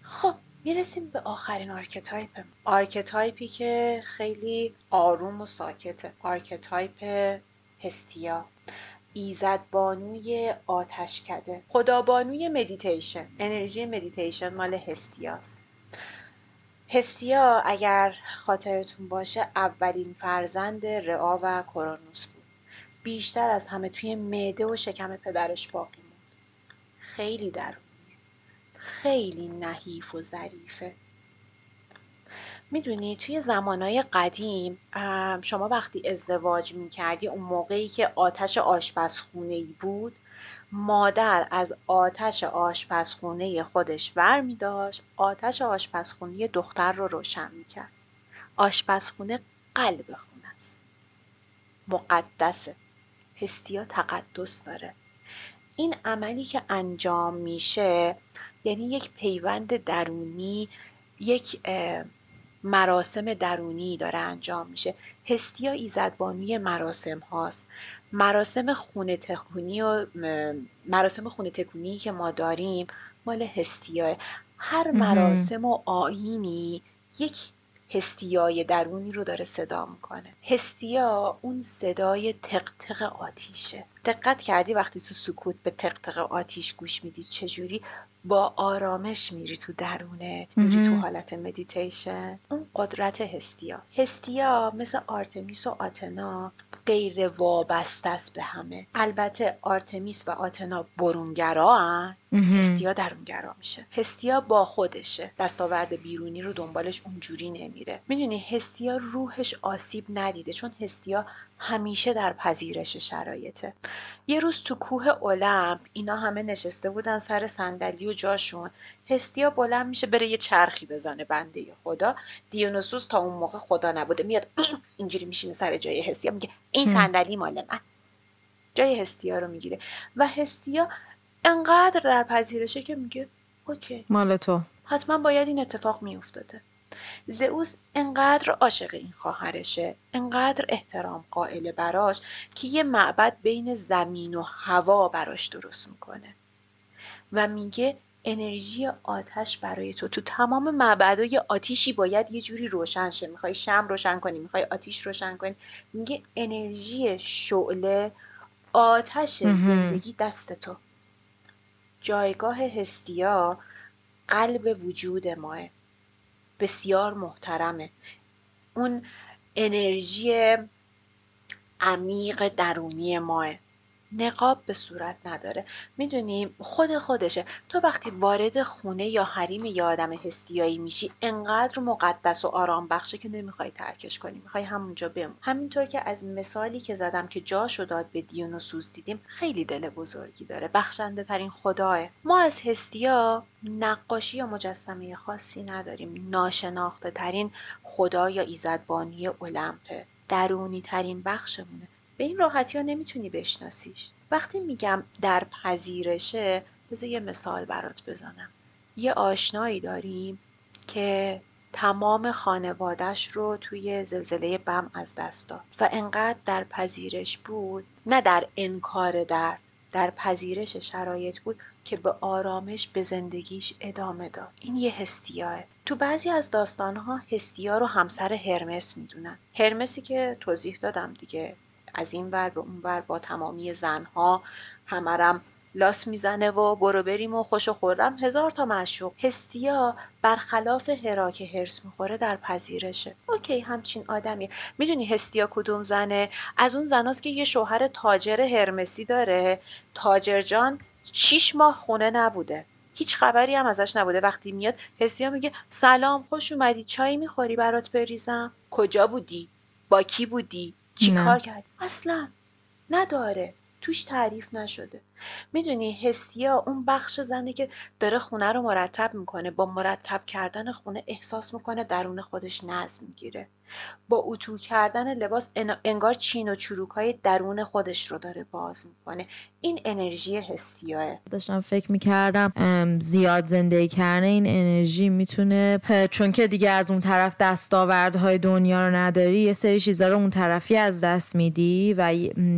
خب می‌رسیم به آخرین archetype. archetype ی که خیلی آروم و ساکته. archetype هستیا. ایزد بانوی آتشکده. خدابانوی مدیتیشن. انرژی مدیتیشن مال هستیاست. هستیا اگر خاطرتون باشه اولین فرزند رئا و کرونوس بود. بیشتر از همه توی معده و شکم پدرش باقی موند. خیلی درونی خیلی نحیف و ظریفه می‌دونی توی زمانهای قدیم شما وقتی ازدواج می‌کردی اون موقعی که آتش آشپزخونه ای بود مادر از آتش آشپزخونه خودش ور می داشت آتش آشپزخونه دختر رو روشن می کرد. آشپزخونه قلب خونه است. مقدسه. هستیا تقدس داره. این عملی که انجام میشه یعنی یک پیوند درونی یک مراسم درونی داره انجام میشه. هستیا ایزدبانی مراسم هاست. مراسم خونه تکونی و مراسم خونه تکونی که ما داریم مال هستیاه هر مراسم و آینی یک هستیای درونی رو داره صدا می‌کنه. هستیا اون صدای تقتق آتیشه. دقت کردی وقتی تو سکوت به تقتق آتیش گوش میدی چجوری؟ با آرامش میری تو درونت میری تو حالت مدیتیشن اون قدرت هستیا. هستیا مثل آرتمیس و آتنا غیر وابسته است به همه. البته آرتمیس و آتنا برونگرا هن. هستیا درونگرا میشه. هستیا با خودشه. دستاورد بیرونی رو دنبالش اونجوری نمیره. می‌دونی هستیا روحش آسیب ندیده چون هستیا همیشه در پذیرش شرایطه. یه روز تو کوه المپ اینا همه نشسته بودن سر صندلی و جاشون. هستیا بلند میشه بره یه چرخی بزنه بنده خدا. دیونوسوس تا اون موقع خدا نبوده میاد اینجوری میشینه سر جای هستیا میگه این صندلی مال من. جای هستیا رو می‌گیره. و هستیا انقدر در پذیرشه که میگه اوکی. مال تو. حتما باید این اتفاق میافتاده. زئوس انقدر عاشق این خواهرشه انقدر احترام قائل براش که یه معبد بین زمین و هوا براش درست می‌کنه. و میگه انرژی آتش برای تو. تو تمام معبدهای آتیشی باید یه جوری روشن شه. می‌خوای شم روشن کنی می‌خوای آتیش روشن کنی. میگه انرژی شعله آتش زندگی دست تو. جایگاه هستیا قلب وجود ماه. بسیار محترمه. اون انرژی عمیق درونی ماه. نقاب به صورت نداره. می‌دونیم خود خودشه. تو وقتی وارد خونه یا حریم یا آدم هستیایی میشی انقدر مقدس و آرام بخشه که نمی‌خوای ترکش کنی. می‌خوای همونجا بمون. همینطور که از مثالی که زدم که جاشو داد به دیونوسوس دیدیم خیلی دل بزرگی داره. بخشنده ترین خداه ما از هستیا نقاشی یا مجسمه خاصی نداریم. ناشناخته ترین خدا یا ایزدبانی المپه درونی ترین بخشمونه. به این راحتی ها نمی‌تونی بشناسیش. وقتی میگم در پذیرشه بذار یه مثال برات بزنم. یه آشنایی داریم که تمام خانوادش رو توی زلزله بم از دست داد و انقدر در پذیرش بود نه در انکار درد در پذیرش شرایط بود که به آرامش به زندگیش ادامه داد. این یه هستیاه تو بعضی از داستانها هستیا رو همسر هرمس می‌دونن. هرمسی که توضیح دادم دیگه. از این ور به اون ور با تمامی زنها همرم لاس می‌زنه و برو بریم و خوش و خورم. هزار تا معشوق. هستیا برخلاف هرا که هرس می‌خوره در پذیرشه. اوکی همچین آدمیه. می‌دونی هستیا کدوم زنه؟ از اون زناست که یه شوهر تاجر هرمسی داره. تاجر جان شیش ماه خونه نبوده. هیچ خبری هم ازش نبوده. وقتی میاد هستیا میگه سلام خوش اومدی. چای می‌خوری برات بریزم؟ کجا بودی؟ با کی بودی؟ چی کار کرد؟ اصلا نداره. توش تعریف نشده. می‌دونی حسیا اون بخش زنه که داره خونه رو مرتب می‌کنه با مرتب کردن خونه احساس می‌کنه درون خودش نظم می‌گیره. با اتو کردن لباس انگار چین و چروک های درون خودش رو داره باز می‌کنه. این انرژی حسیاه. داشتم فکر می‌کردم زیاد زندگی کردن این انرژی می‌تونه چون که دیگه از اون طرف دستاوردهای دنیا رو نداری یه سری چیزها رو اون طرفی از دست میدی و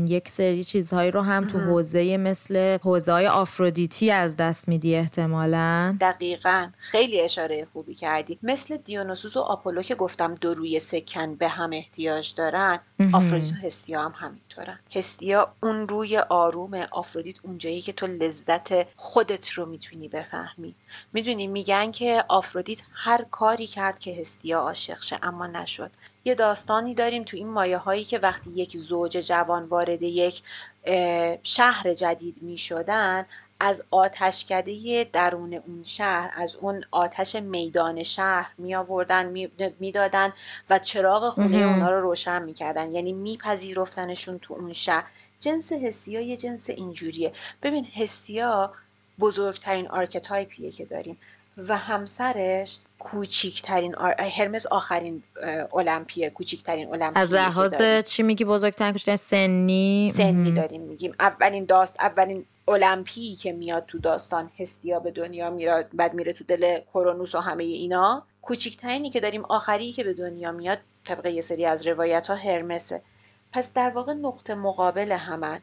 یک سری چیزهایی رو هم تو حوزه مثل حوزه های آفرودیتی از دست میدی احتمالا. دقیقا. خیلی اشاره خوبی کردی. مثل دیونوسوس و آپولو که گفتم دو روی سکن به هم احتیاج دارن آفرودیت و هستیا هم همینطورن. هستیا اون روی آروم آفرودیت اونجایی که تو لذت خودت رو می‌تونی بفهمی. می‌دونی میگن که آفرودیت هر کاری کرد که هستیا عاشق شه اما نشد. یه داستانی داریم تو این مایه هایی که وقتی یک زوج جوان وارد یک شهر جدید می شدن از آتشکده درون اون شهر از اون آتش میدان شهر می آوردن می‌دادن و چراغ خونه اونا رو روشن می‌کردن یعنی میپذیرفتنشون تو اون شهر. جنس حسی ها یه جنس اینجوریه. ببین هستیا بزرگترین archetype یه که داریم و هرمس کوچیکترین آر... هرمس آخرین المپیه کوچیکترین المپیه از لحاظ چی میگی بزرگترین کوچیکترین؟ سنی؟ سنی داریم میگیم. اولین داست اولین المپی که میاد تو داستان هستیا به دنیا میاد بعد میره تو دل کرونوس و همه اینا. کوچیکترینی که داریم آخری که به دنیا میاد طبق یه سری از روایت ها هرمسه. پس در واقع نقطه مقابل همن.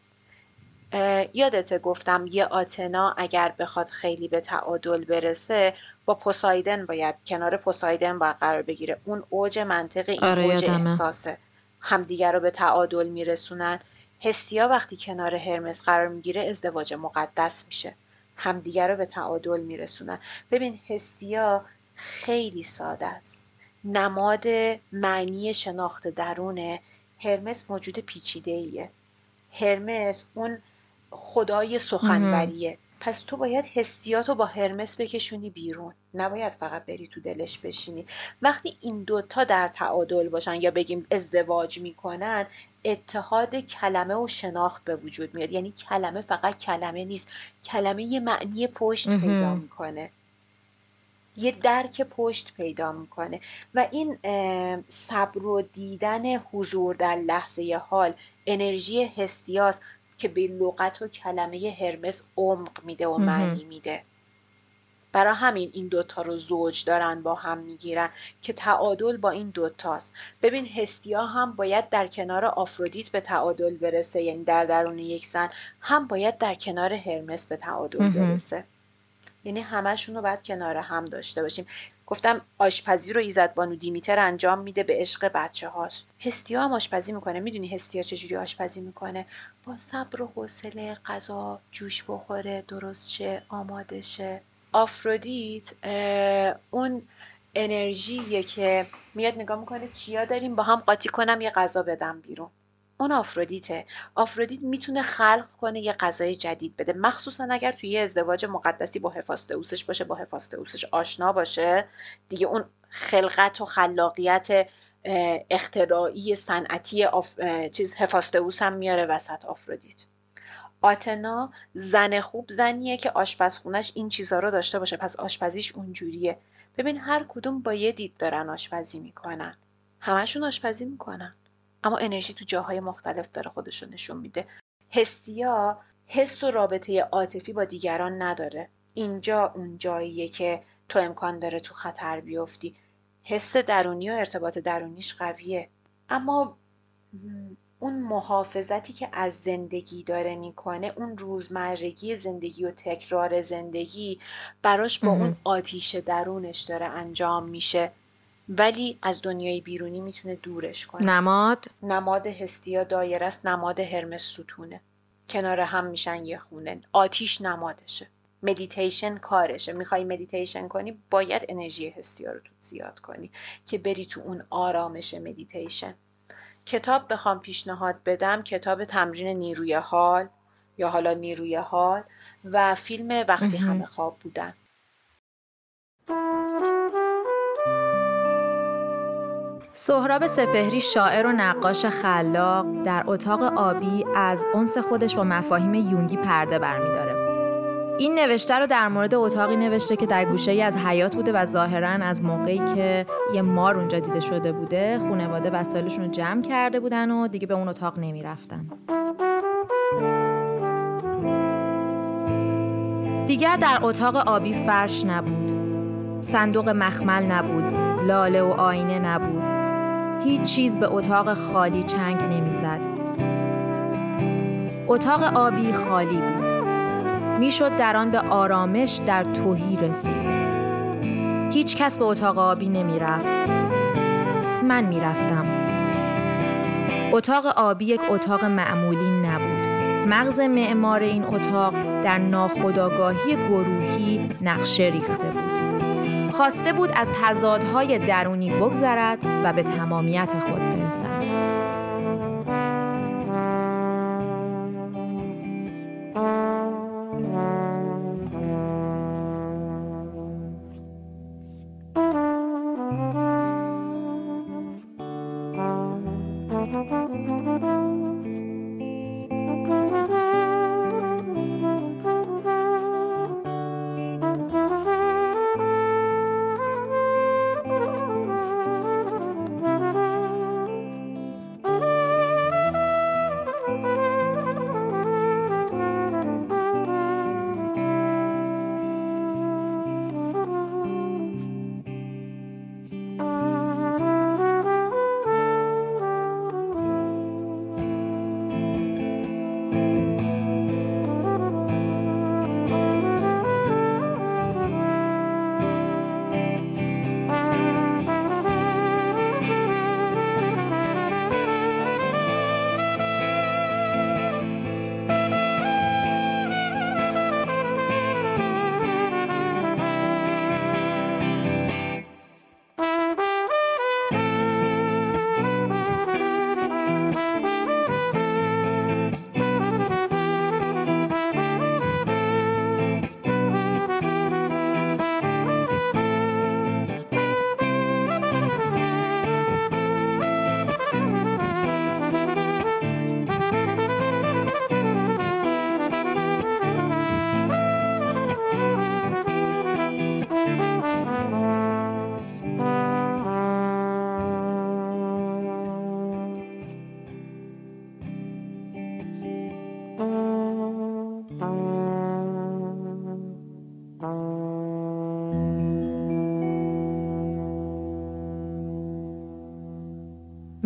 یادته گفتم یه آتنا اگر بخواد خیلی به تعادل برسه با پوسایدن باید کنار پوسایدن باید قرار بگیره. اون اوج منطق این آره اوج احساسه. همدیگر رو به تعادل میرسونن. هستیا وقتی کنار هرمس قرار می‌گیره ازدواج مقدس میشه. همدیگر رو به تعادل میرسونن. ببین هستیا خیلی ساده است. نماد معنی شناخت درونه هرمس موجود پیچیده ایه هرمس اون خدای سخنوریه. پس تو باید حسیاتو با هرمس بکشونی بیرون. نباید فقط بری تو دلش بشینی. وقتی این دوتا در تعادل باشن یا بگیم ازدواج می‌کنن اتحاد کلمه و شناخت به وجود میاد. یعنی کلمه فقط کلمه نیست. کلمه یه معنی پشت پیدا می‌کنه. یه درک پشت پیدا می‌کنه. و این صبر و دیدن حضور در لحظه حال انرژی هستیاس که به لغت و کلمه هرمس عمق میده و معنی میده. برای همین این دوتا رو زوج دارن با هم می‌گیرن که تعادل با این دوتاست. ببین هستیا هم باید در کنار آفرودیت به تعادل برسه یعنی در درون یک زن هم باید در کنار هرمس به تعادل برسه. یعنی همشون رو باید کنار هم داشته باشیم. گفتم آشپزی رو ایزد بانو دیمیتر انجام میده به عشق بچه هاش هستیا هم آشپزی می‌کنه. می‌دونی هستیا چجوری آشپزی می‌کنه؟ با صبر و حوصله غذا جوش بخوره درست شه آماده شه. آفرودیت اون انرژیه که میاد نگاه می‌کنه چیا داریم با هم قاطی کنم یه غذا بدم بیرون. اون آفرودیته. آفرودیت می‌تونه خلق کنه یه غذای جدید بده. مخصوصا اگر توی یه ازدواج مقدسی با حفاستئوسش باشه با حفاستئوسش آشنا باشه. دیگه اون خلقت و خلاقیت اختراعی صنعتی آف... چیز حفاستئوس هم میاره وسط آفرودیت. آتنا زن خوب زنیه که آشپزخونش این چیزها رو داشته باشه. پس آشپزیش اونجوریه. ببین هر کدوم با یه دید دارن آشپزی می‌کنن. همشون آشپزی می‌کنن. اما انرژی تو جاهای مختلف داره خودشو نشون میده. حسیا حس و رابطه عاطفی با دیگران نداره. اینجا اون جاییه که تو امکان داره تو خطر بیفتی. حس درونی و ارتباط درونیش قویه. اما اون محافظتی که از زندگی داره می‌کنه اون روزمرگی زندگی و تکرار زندگی براش با اون آتیش درونش داره انجام میشه. ولی از دنیای بیرونی می‌تونه دورش کنه. نماد؟ نماد هستیا دایره است نماد هرمس ستونه. کنار هم میشن یه خونه. آتیش نمادشه. مدیتیشن کارشه. می‌خوای مدیتیشن کنی باید انرژی هستیا رو تو زیاد کنی که بری تو اون آرامش مدیتیشن. کتاب بخوام پیشنهاد بدم کتاب تمرین نیروی حال یا حالا نیروی حال و فیلم وقتی همه خواب بودن. سهراب سپهری شاعر و نقاش خلاق در اتاق آبی از اونس خودش با مفاهیم یونگی پرده برمیداره. این نوشته رو در مورد اتاقی نوشته که در گوشه ای از حیات بوده و ظاهرا از موقعی که یه مار اونجا دیده شده بوده خانواده وسایلشون رو جمع کرده بودن و دیگه به اون اتاق نمی‌رفتن. دیگر در اتاق آبی فرش نبود. صندوق مخمل نبود. لاله و آینه نبود. هیچ چیز به اتاق خالی چنگ نمی‌زد. اتاق آبی خالی بود. می‌شد در آن به آرامش در توهی رسید. هیچ کس به اتاق آبی نمی رفت. من می رفتم. اتاق آبی یک اتاق معمولی نبود. مغز معمار این اتاق در ناخودآگاهی گروهی نقشه ریخته بود. خواسته بود از تضادهای درونی بگذرد و به تمامیت خود برسد.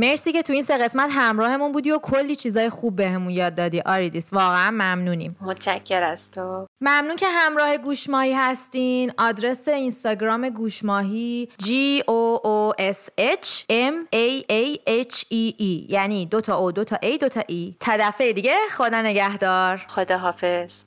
مرسی که تو این سه قسمت همراهمون بودی و کلی چیزای خوب بهمون یاد دادی. آریدیس واقعا ممنونیم. متشکر از تو. ممنون که همراه گوشماهی هستین. آدرس اینستاگرام گوشماهی G O O S H M A A H E E. یعنی دو تا او دو تا ای دو تا ای تا دفعه دیگه خدا نگهدار. خدا حافظ